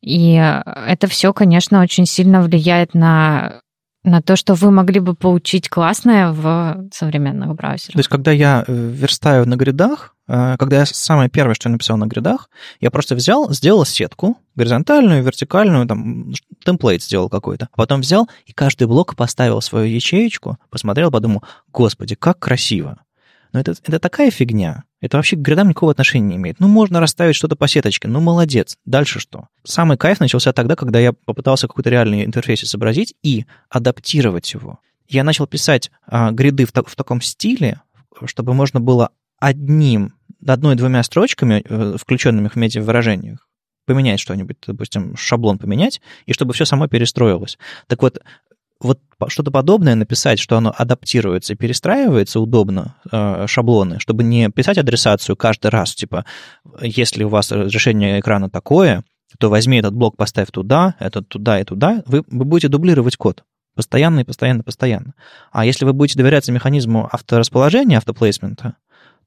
И это все, конечно, очень сильно влияет на на то, что вы могли бы получить классное в современных браузерах. То есть, когда я э, верстаю на гридах, э, когда я самое первое, что я написал на гридах, я просто взял, сделал сетку, горизонтальную, вертикальную, там, темплейт сделал какой-то. Потом взял и каждый блок поставил свою ячеечку, посмотрел, подумал, господи, как красиво. Но это, это такая фигня. Это вообще к гридам никакого отношения не имеет. Ну, можно расставить что-то по сеточке, ну, молодец. Дальше что? Самый кайф начался тогда, когда я попытался какой-то реальный интерфейс изобразить и адаптировать его. Я начал писать а, гриды в, в таком стиле, чтобы можно было одним, одной-двумя строчками, э, включенными в медиа-выражениях, поменять что-нибудь, допустим, шаблон поменять, и чтобы все само перестроилось. Так вот, что-то подобное написать, что оно адаптируется и перестраивается удобно, э, шаблоны, чтобы не писать адресацию каждый раз, типа, если у вас разрешение экрана такое, то возьми этот блок, поставь туда, этот туда и туда, вы, вы будете дублировать код. Постоянно и постоянно, постоянно. А если вы будете доверяться механизму авторасположения, автоплейсмента,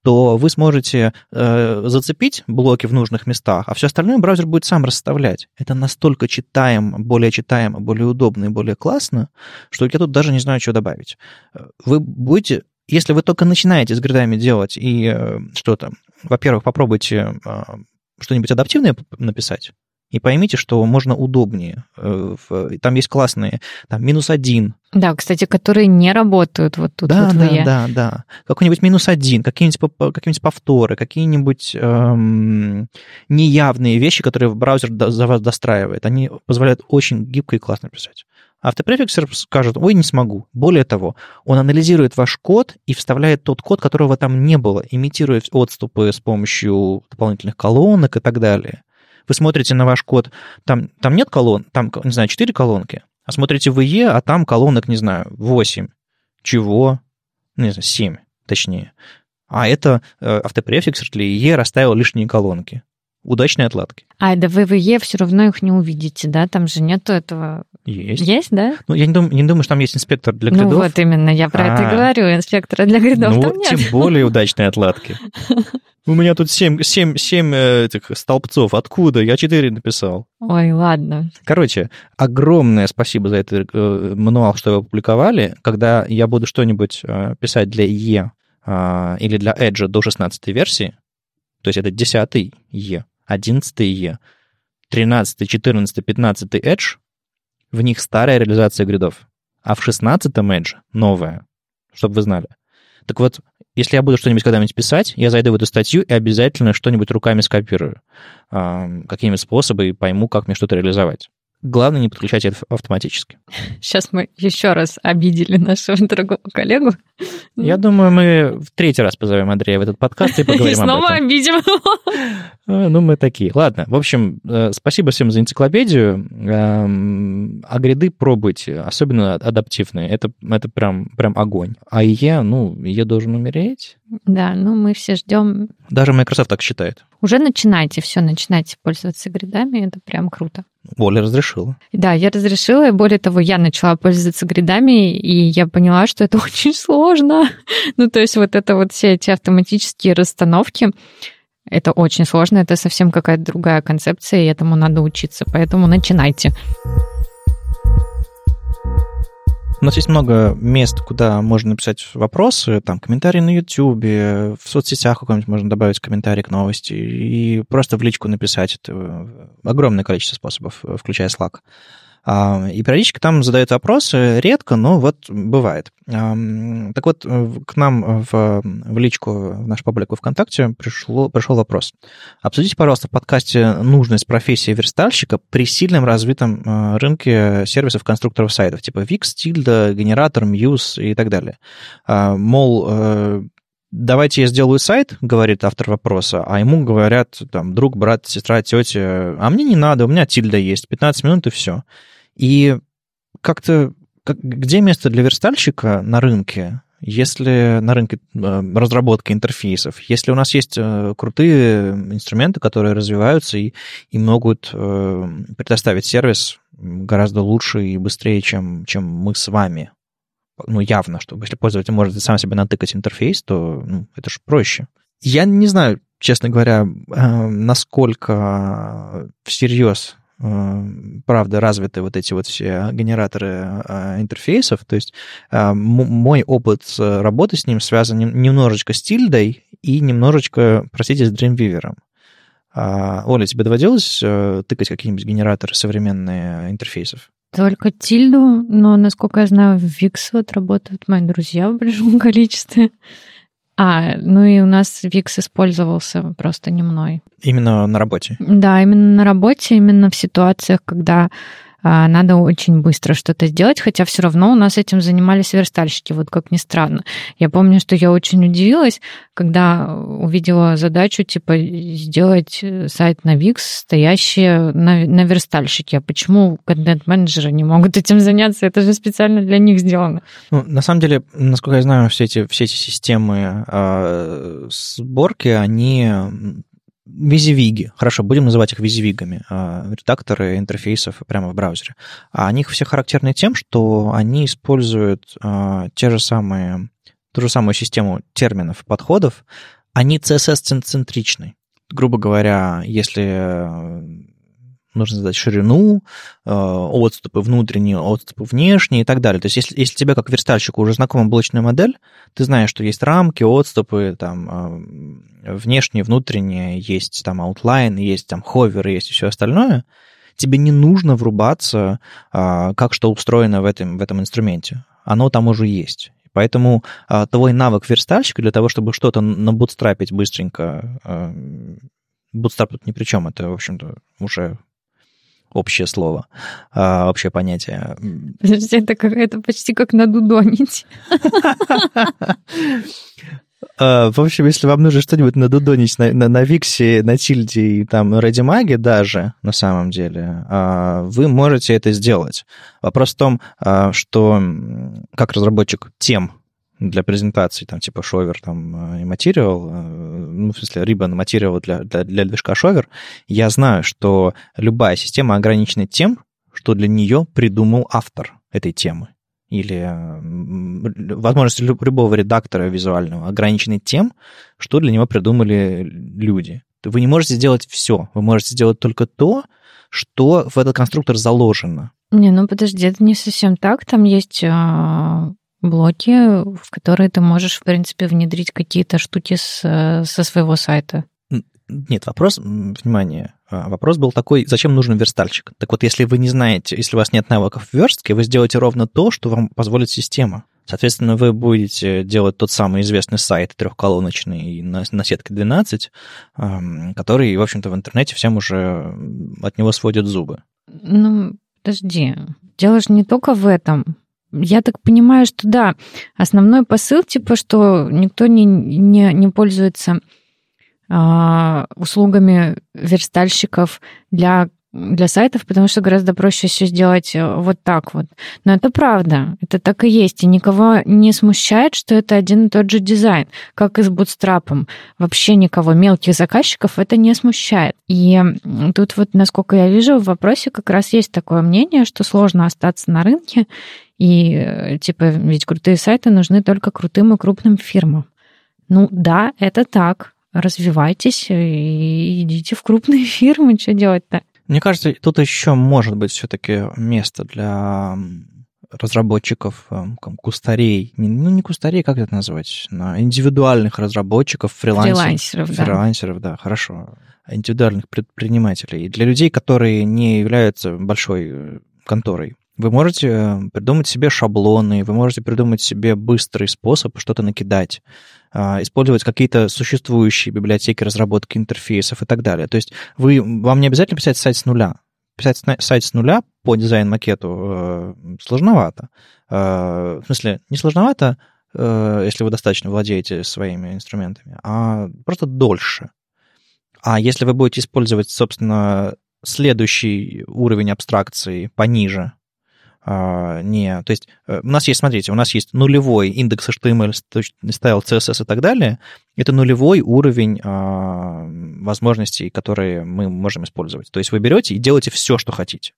то вы сможете э, зацепить блоки в нужных местах, а все остальное браузер будет сам расставлять. Это настолько читаемо, более читаемо, более удобно и более классно, что я тут даже не знаю, что добавить. Вы будете, если вы только начинаете с гридами делать и э, что-то, во-первых, попробуйте э, что-нибудь адаптивное написать, и поймите, что можно удобнее. Э, там есть классные, там минус один. Да, кстати, которые не работают вот тут да, вот да, да, да. Какой-нибудь минус один, какие-нибудь, какие-нибудь повторы, какие-нибудь эм, неявные вещи, которые браузер за вас достраивает. Они позволяют очень гибко и классно писать. Автопрефиксер скажет, ой, не смогу. Более того, он анализирует ваш код и вставляет тот код, которого там не было, имитирует отступы с помощью дополнительных колонок и так далее. Вы смотрите на ваш код, там, там нет колонн, там, не знаю, 4 колонки, а смотрите в IE, а там колонок, не знаю, 8. Чего? Ну, не знаю, 7, точнее. А это э, автопрефиксер для IE расставил лишние колонки. Удачной отладки. А, IE все равно их не увидите, да? Там же нету этого... Есть. Есть, да? Ну, я не думаю, не думаю, что там есть инспектор для гридов. Ну, вот именно, я про а, это и говорю, инспектора для гридов ну, там нет. тем более удачной отладки. (laughs) У меня тут семь, семь, семь э, этих столбцов. Откуда? Я четыре написал. Ой, ладно. Короче, огромное спасибо за этот э, мануал, что вы опубликовали. Когда я буду что-нибудь э, писать для E или для Edge до 16 версии, то есть это 10 E, 11 E, 13, 14, 15 Edge, в них старая реализация гридов, а в 16 Edge новая, чтобы вы знали. Так вот, если я буду что-нибудь когда-нибудь писать, я зайду в эту статью и обязательно что-нибудь руками скопирую. Какими способы и пойму, как мне что-то реализовать. Главное, не подключать это автоматически. (laughs) Сейчас мы еще раз обидели нашего (laughs) дорогого коллегу. Я думаю, мы в третий раз позовем Андрея в этот подкаст и (laughs) поговорим и снова об этом. обидим а, Ну, мы такие. Ладно, в общем, э, спасибо всем за энциклопедию. Эм, а гряды пробуйте, особенно адаптивные. Это, это прям, прям огонь. А ИЕ, ну, ИЕ должен умереть. Да, ну мы все ждем. Даже Microsoft так считает. Уже начинайте, все, начинайте пользоваться гридами, это прям круто. Оля разрешила. Да, я разрешила, и более того, я начала пользоваться гридами, и я поняла, что это (laughs) очень сложно. ну, то есть вот это вот все эти автоматические расстановки, это очень сложно, это совсем какая-то другая концепция, и этому надо учиться, поэтому начинайте. У нас есть много мест, куда можно написать вопросы, там, комментарии на YouTube, в соцсетях какой-нибудь можно добавить комментарий к новости и просто в личку написать. Это огромное количество способов, включая Slack. И периодически там задают вопросы, редко, но вот бывает. Так вот, к нам в, в личку, в нашу паблику ВКонтакте пришло, пришел вопрос. Обсудите, пожалуйста, в подкасте нужность профессии верстальщика при сильном развитом рынке сервисов конструкторов сайтов, типа Wix, Tilda, Генератор, Muse и так далее. А, мол, э, давайте я сделаю сайт, говорит автор вопроса, а ему говорят, там, друг, брат, сестра, тетя, а мне не надо, у меня тильда есть, 15 минут и все. И как-то как, где место для верстальщика на рынке, если на рынке э, разработки интерфейсов, если у нас есть э, крутые инструменты, которые развиваются и, и могут э, предоставить сервис гораздо лучше и быстрее, чем, чем мы с вами. Ну, явно, что если пользователь может сам себе натыкать интерфейс, то ну, это же проще. Я не знаю, честно говоря, насколько всерьез правда, развиты вот эти вот все генераторы э, интерфейсов. То есть э, мой опыт работы с ним связан немножечко с тильдой и немножечко, простите, с Dreamweaver. А, Оля, тебе доводилось тыкать какие-нибудь генераторы современные интерфейсов? Только тильду, но, насколько я знаю, Wix вот работают мои друзья в большом (laughs) количестве. А, ну и у нас Викс использовался просто не мной. Именно на работе? Да, именно на работе, именно в ситуациях, когда надо очень быстро что-то сделать, хотя все равно у нас этим занимались верстальщики, вот как ни странно. Я помню, что я очень удивилась, когда увидела задачу, типа, сделать сайт на Wix, стоящий на, на верстальщике. А почему контент-менеджеры не могут этим заняться? Это же специально для них сделано. Ну, на самом деле, насколько я знаю, все эти, все эти системы э, сборки, они визивиги, хорошо, будем называть их визивигами, а, редакторы интерфейсов прямо в браузере. А они все характерны тем, что они используют а, те же самые, ту же самую систему терминов подходов, они CSS-центричны. Грубо говоря, если нужно задать ширину, э, отступы внутренние, отступы внешние и так далее. То есть если, если тебе как верстальщику уже знакома блочная модель, ты знаешь, что есть рамки, отступы, там, э, внешние, внутренние, есть там outline, есть там hover ы, есть все остальное, тебе не нужно врубаться, э, как что устроено в этом, в этом инструменте. Оно там уже есть. Поэтому а, твой навык верстальщика для того, чтобы что-то набутстрапить быстренько, а, бутстрап тут ни при чем, это, в общем-то, уже общее слово, а, общее понятие. Подожди, это, как, это почти как надудонить. (laughs) А, в общем, если вам нужно что-нибудь надудонить на, на, на Виксе, на Тильде и там Радимаге даже, на самом деле, а, вы можете это сделать. Вопрос в том, что как разработчик тем для презентации, там, типа шовер там, и материал, ну, в смысле, Ribbon материал для, для, для движка шовер, я знаю, что любая система ограничена тем, что для нее придумал автор этой темы. Или возможности любого редактора визуального ограничены тем, что для него придумали люди. Вы не можете сделать все. Вы можете сделать только то, что в этот конструктор заложено. Не, ну подожди, это не совсем так. Там есть а, блоки, в которые ты можешь, в принципе, внедрить какие-то штуки с, со своего сайта. Нет, вопрос, внимание, а, вопрос был такой, зачем нужен верстальщик? Так вот, если вы не знаете, если у вас нет навыков в верстке, вы сделаете ровно то, что вам позволит система. Соответственно, вы будете делать тот самый известный сайт трехколоночный на, на сетке 12, который, в общем-то, в интернете всем уже от него сводят зубы. Ну, подожди. Дело же не только в этом я так понимаю, что да, основной посыл, типа, что никто не, не, не пользуется а, услугами верстальщиков для для сайтов, потому что гораздо проще все сделать э, вот так вот. Но это правда, это так и есть. И никого не смущает, что это один и тот же дизайн, как и с бутстрапом. Вообще никого, мелких заказчиков, это не смущает. И тут вот, насколько я вижу, в вопросе как раз есть такое мнение, что сложно остаться на рынке, и типа, ведь крутые сайты нужны только крутым и крупным фирмам. Ну да, это так. Развивайтесь и идите в крупные (laughs) фирмы. Что делать-то? Мне кажется, тут еще может быть все-таки место для разработчиков, эм, кустарей, ну не кустарей, как это назвать, индивидуальных разработчиков, фрилансеров. Фрилансеров, да. Фрилансеров, да, хорошо. Индивидуальных предпринимателей. Для людей, которые не являются большой э, конторой. Вы можете э, придумать себе шаблоны, вы можете придумать себе быстрый способ что-то накидать, а, использовать какие-то существующие библиотеки разработки интерфейсов и так далее. То есть вы, вам не обязательно писать сайт с нуля. Писать сайт с нуля по дизайн-макету э, сложновато. Э, в смысле, не сложновато, если вы достаточно владеете своими инструментами, а просто дольше. А если вы будете использовать, собственно, следующий уровень абстракции пониже, не... То есть э, у нас есть, смотрите, у нас есть нулевой индекс HTML, стайл CSS и так далее. Это нулевой уровень а, возможностей, которые мы можем использовать. То есть вы берете и делаете все, что хотите.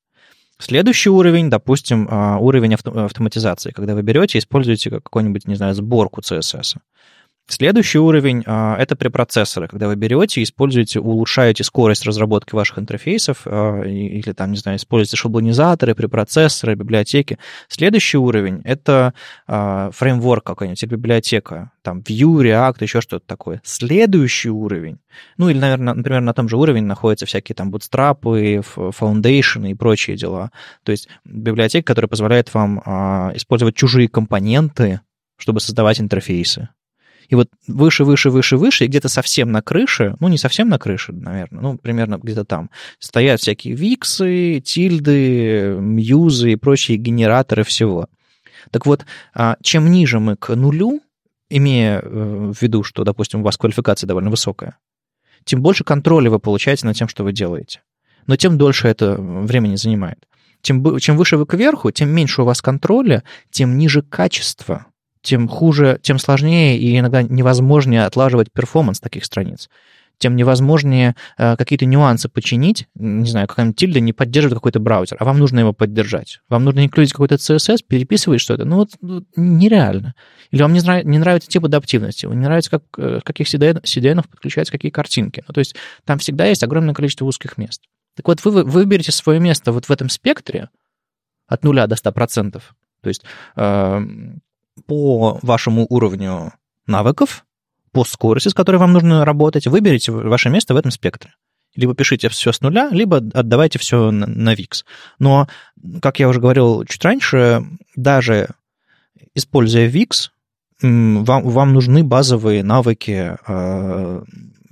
Следующий уровень, допустим, а, уровень автоматизации, когда вы берете и используете какую-нибудь, не знаю, сборку CSS. Следующий уровень а, — это препроцессоры, когда вы берете используете, улучшаете скорость разработки ваших интерфейсов а, или, там, не знаю, используете шаблонизаторы, препроцессоры, библиотеки. Следующий уровень — это а, фреймворк какой-нибудь, библиотека, там, Vue, React, еще что-то такое. Следующий уровень, ну или, наверное, например, на том же уровне находятся всякие там bootstrap, foundation и прочие дела. То есть библиотека, которая позволяет вам использовать чужие компоненты, чтобы создавать интерфейсы И вот выше, выше, выше, выше, и где-то совсем на крыше, ну, не совсем на крыше, наверное, ну, примерно где-то там, стоят всякие виксы, тильды, мьюзы и прочие генераторы всего. Так вот, а, чем ниже мы к нулю, имея э, в виду, что, допустим, у вас квалификация довольно высокая, тем больше контроля вы получаете над тем, что вы делаете. Но тем дольше это времени занимает. Тем, чем выше вы кверху, тем меньше у вас контроля, тем ниже качество, тем хуже, тем сложнее и иногда невозможнее отлаживать перформанс таких страниц тем невозможнее э, какие-то нюансы починить. Не знаю, какая-нибудь тильда не поддерживает какой-то браузер, а вам нужно его поддержать. Вам нужно инклюдить какой-то CSS, переписывать что-то. Ну вот ну, нереально. Или вам не, нрав, не нравится тип адаптивности, вам не нравится, как, э, каких CDN, CDN подключаются какие картинки. Ну, то есть там всегда есть огромное количество узких мест. Так вот, вы, вы выберете свое место вот в этом спектре от нуля до 100%. То есть э, по вашему уровню навыков, по скорости, с которой вам нужно работать, выберите ваше место в этом спектре. Либо пишите все с нуля, либо отдавайте все на, VIX. Но, как я уже говорил чуть раньше, даже используя VIX, вам, вам нужны базовые навыки э,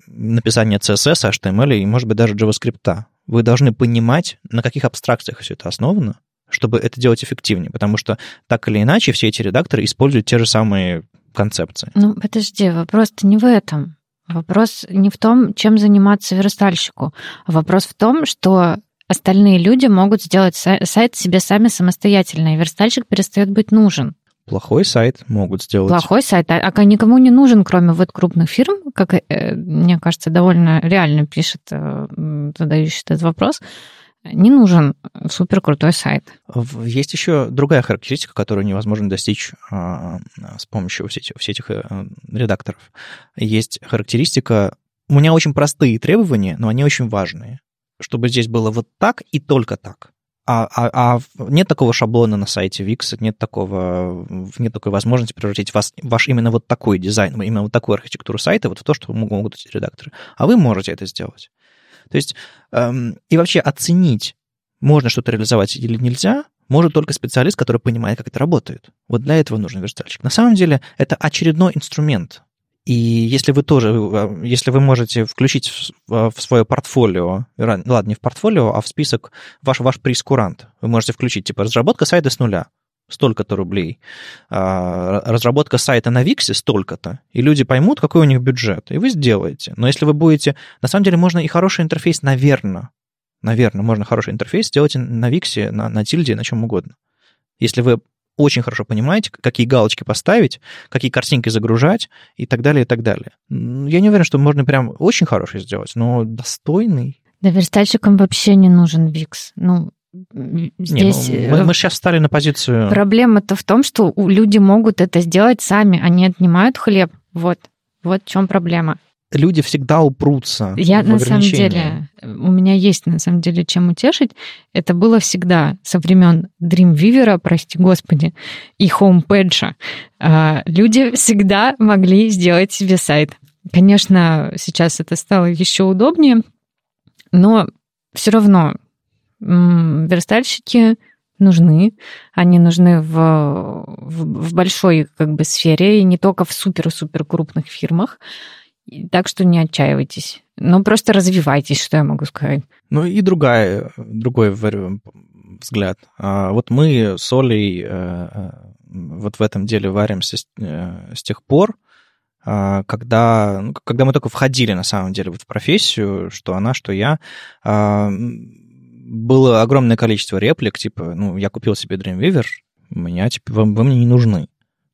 написания CSS, HTML и, может быть, даже JavaScript. Вы должны понимать, на каких абстракциях все это основано, чтобы это делать эффективнее, потому что так или иначе все эти редакторы используют те же самые концепции. Ну, подожди, вопрос-то не в этом. Вопрос не в том, чем заниматься верстальщику. Вопрос в том, что остальные люди могут сделать сайт себе сами самостоятельно, и верстальщик перестает быть нужен. Плохой сайт могут сделать. Плохой сайт, а, а никому не нужен, кроме вот крупных фирм, как, э, мне кажется, довольно реально пишет э, задающий этот вопрос не нужен супер крутой сайт. Есть еще другая характеристика, которую невозможно достичь а, с помощью всех этих, этих э, редакторов. Есть характеристика... У меня очень простые требования, но они очень важные. Чтобы здесь было вот так и только так. А, а, а нет такого шаблона на сайте Wix, нет такого, нет такой возможности превратить вас, ваш именно вот такой дизайн, именно вот такую архитектуру сайта вот в то, что могут эти редакторы. А вы можете это сделать. То есть эм, и вообще оценить, можно что-то реализовать или нельзя, может только специалист, который понимает, как это работает. Вот для этого нужен верстальщик. На самом деле это очередной инструмент. И если вы тоже, э, если вы можете включить в свое портфолио, ладно, не в портфолио, а в список ваш, ваш прескурант, вы можете включить, типа, разработка сайта с нуля, столько-то рублей. А, разработка сайта на Виксе столько-то, и люди поймут, какой у них бюджет, и вы сделаете. Но если вы будете... На самом деле можно и хороший интерфейс, наверное, наверное, можно хороший интерфейс сделать на Виксе, на, на Тильде, на чем угодно. Если вы очень хорошо понимаете, какие галочки поставить, какие картинки загружать и так далее, и так далее. Я не уверен, что можно прям очень хороший сделать, но достойный. Да, верстальщикам вообще не нужен Викс. Ну, Здесь Не, ну, мы, мы сейчас встали на позицию... Проблема-то в том, что люди могут это сделать сами, они отнимают хлеб. Вот, вот в чем проблема. Люди всегда упрутся. Я на самом деле, у меня есть на самом деле чем утешить. Это было всегда со времен Dreamweaver, прости господи, и Homepage. А, люди всегда могли сделать себе сайт. Конечно, сейчас это стало еще удобнее, но все равно верстальщики нужны. Они нужны в, в, в большой как бы сфере, и не только в супер-супер крупных фирмах. Так что не отчаивайтесь. Ну, просто развивайтесь, что я могу сказать. Ну и другая, другой взгляд. А вот мы с Олей э, э, вот в этом деле варимся с, э, тех пор, а, когда, ну, когда мы только входили на самом деле вот в профессию, что она, что я, а, было огромное количество реплик, типа, ну, я купил себе Dreamweaver, меня, типа, вы, вы мне не нужны.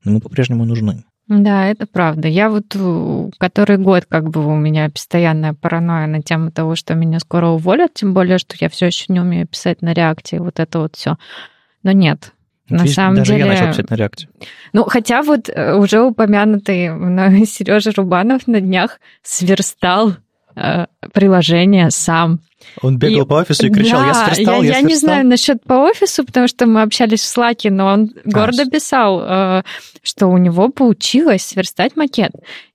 Но мы по-прежнему нужны. Да, это правда. Я вот э, который год как бы у меня постоянная паранойя на тему того, что меня скоро уволят, тем более, что я все еще не умею писать на реакции, вот это вот все. Но нет, на Видишь, самом даже деле... я начал писать на реакте. Ну, хотя вот э, уже упомянутый (laughs) Сережа Рубанов на днях сверстал э, приложение сам. Он бегал и, по офису и кричал, да, я сверстал, я, я, я не знаю насчет по офису, потому что мы общались в Слаке, но он а, гордо писал, э, что у него получилось сверстать макет.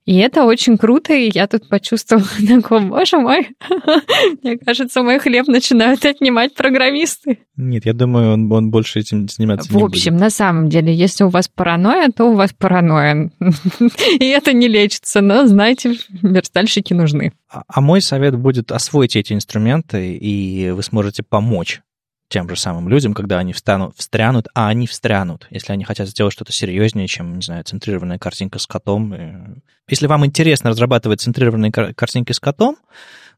И это очень круто, и я тут почувствовала (laughs) такого, боже мой, (laughs) мне кажется, мой хлеб начинают отнимать программисты. Нет, я думаю, он, он больше этим заниматься В не общем, будет. на самом деле, если у вас паранойя, то у вас паранойя. (laughs) и это не лечится, но, знаете, верстальщики нужны. А, а мой совет будет освойте эти инструменты, и вы сможете помочь тем же самым людям, когда они встанут, встрянут, а они встрянут, если они хотят сделать что-то серьезнее, чем, не знаю, центрированная картинка с котом. Если вам интересно разрабатывать центрированные картинки с котом,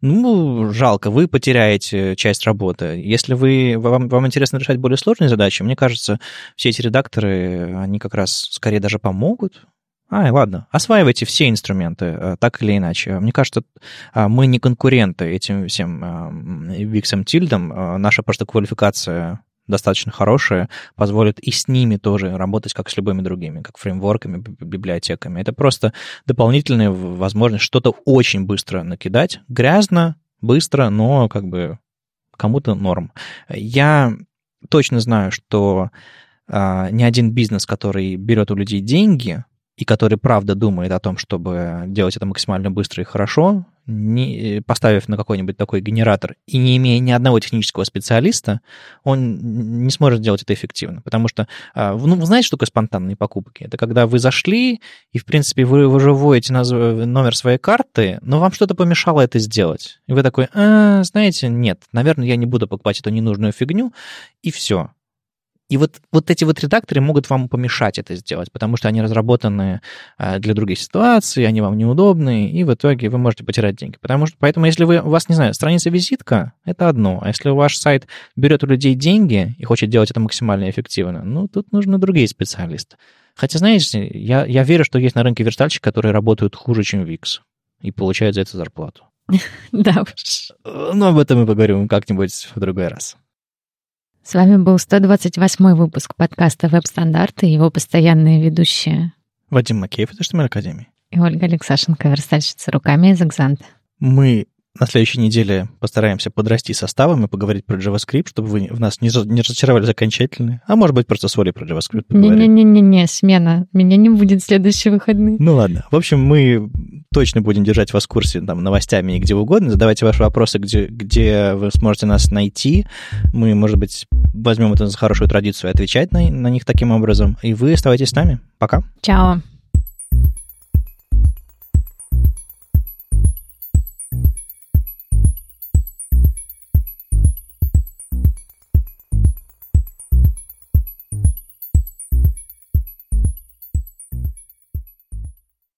ну, жалко, вы потеряете часть работы. Если вы, вам, вам интересно решать более сложные задачи, мне кажется, все эти редакторы, они как раз скорее даже помогут, Ай, ладно, осваивайте все инструменты, э, так или иначе. Мне кажется, а, мы не конкуренты этим всем Виксом Тильдом. Э, наша просто квалификация достаточно хорошая, позволит и с ними тоже работать, как с любыми другими, как фреймворками, библиотеками. Это просто дополнительная возможность что-то очень быстро накидать. Грязно, быстро, но как бы кому-то норм. Я точно знаю, что а, ни один бизнес, который берет у людей деньги, и который правда думает о том, чтобы делать это максимально быстро и хорошо, не, поставив на какой-нибудь такой генератор и не имея ни одного технического специалиста, он не сможет делать это эффективно. Потому что, а, ну, вы знаете, что такое спонтанные покупки? Это когда вы зашли, и, в принципе, вы уже вводите номер своей карты, но вам что-то помешало это сделать. И вы такой, а, знаете, нет, наверное, я не буду покупать эту ненужную фигню, и все. И вот, вот эти вот редакторы могут вам помешать это сделать, потому что они разработаны э, для других ситуаций, они вам неудобны, и в итоге вы можете потерять деньги. Потому что, поэтому, если вы, у вас, не знаю, страница-визитка, это одно. А если ваш сайт берет у людей деньги и хочет делать это максимально эффективно, ну, тут нужны другие специалисты. Хотя, знаете, я, я верю, что есть на рынке верстальщики, которые работают хуже, чем Wix, и получают за это зарплату. (laughs) Да уж. Но об этом мы поговорим как-нибудь в другой раз. С вами был 128 выпуск подкаста «Веб-стандарты» и его постоянные ведущие Вадим Макеев из HTML Академии и Ольга Алексашенко, верстальщица руками из «Экзант». Мы на следующей неделе постараемся подрасти составом и поговорить про JavaScript, чтобы вы в нас не, не разочаровались окончательно. А может быть, просто с Олей про JavaScript поговорим. Не-не-не, смена. Меня не будет в следующие выходные. Ну ладно. В общем, мы точно будем держать вас в курсе там, новостями и где угодно. Задавайте ваши вопросы, где, где вы сможете нас найти. Мы, может быть, возьмем это за хорошую традицию и отвечать на, на них таким образом. И вы оставайтесь с нами. Пока. Чао.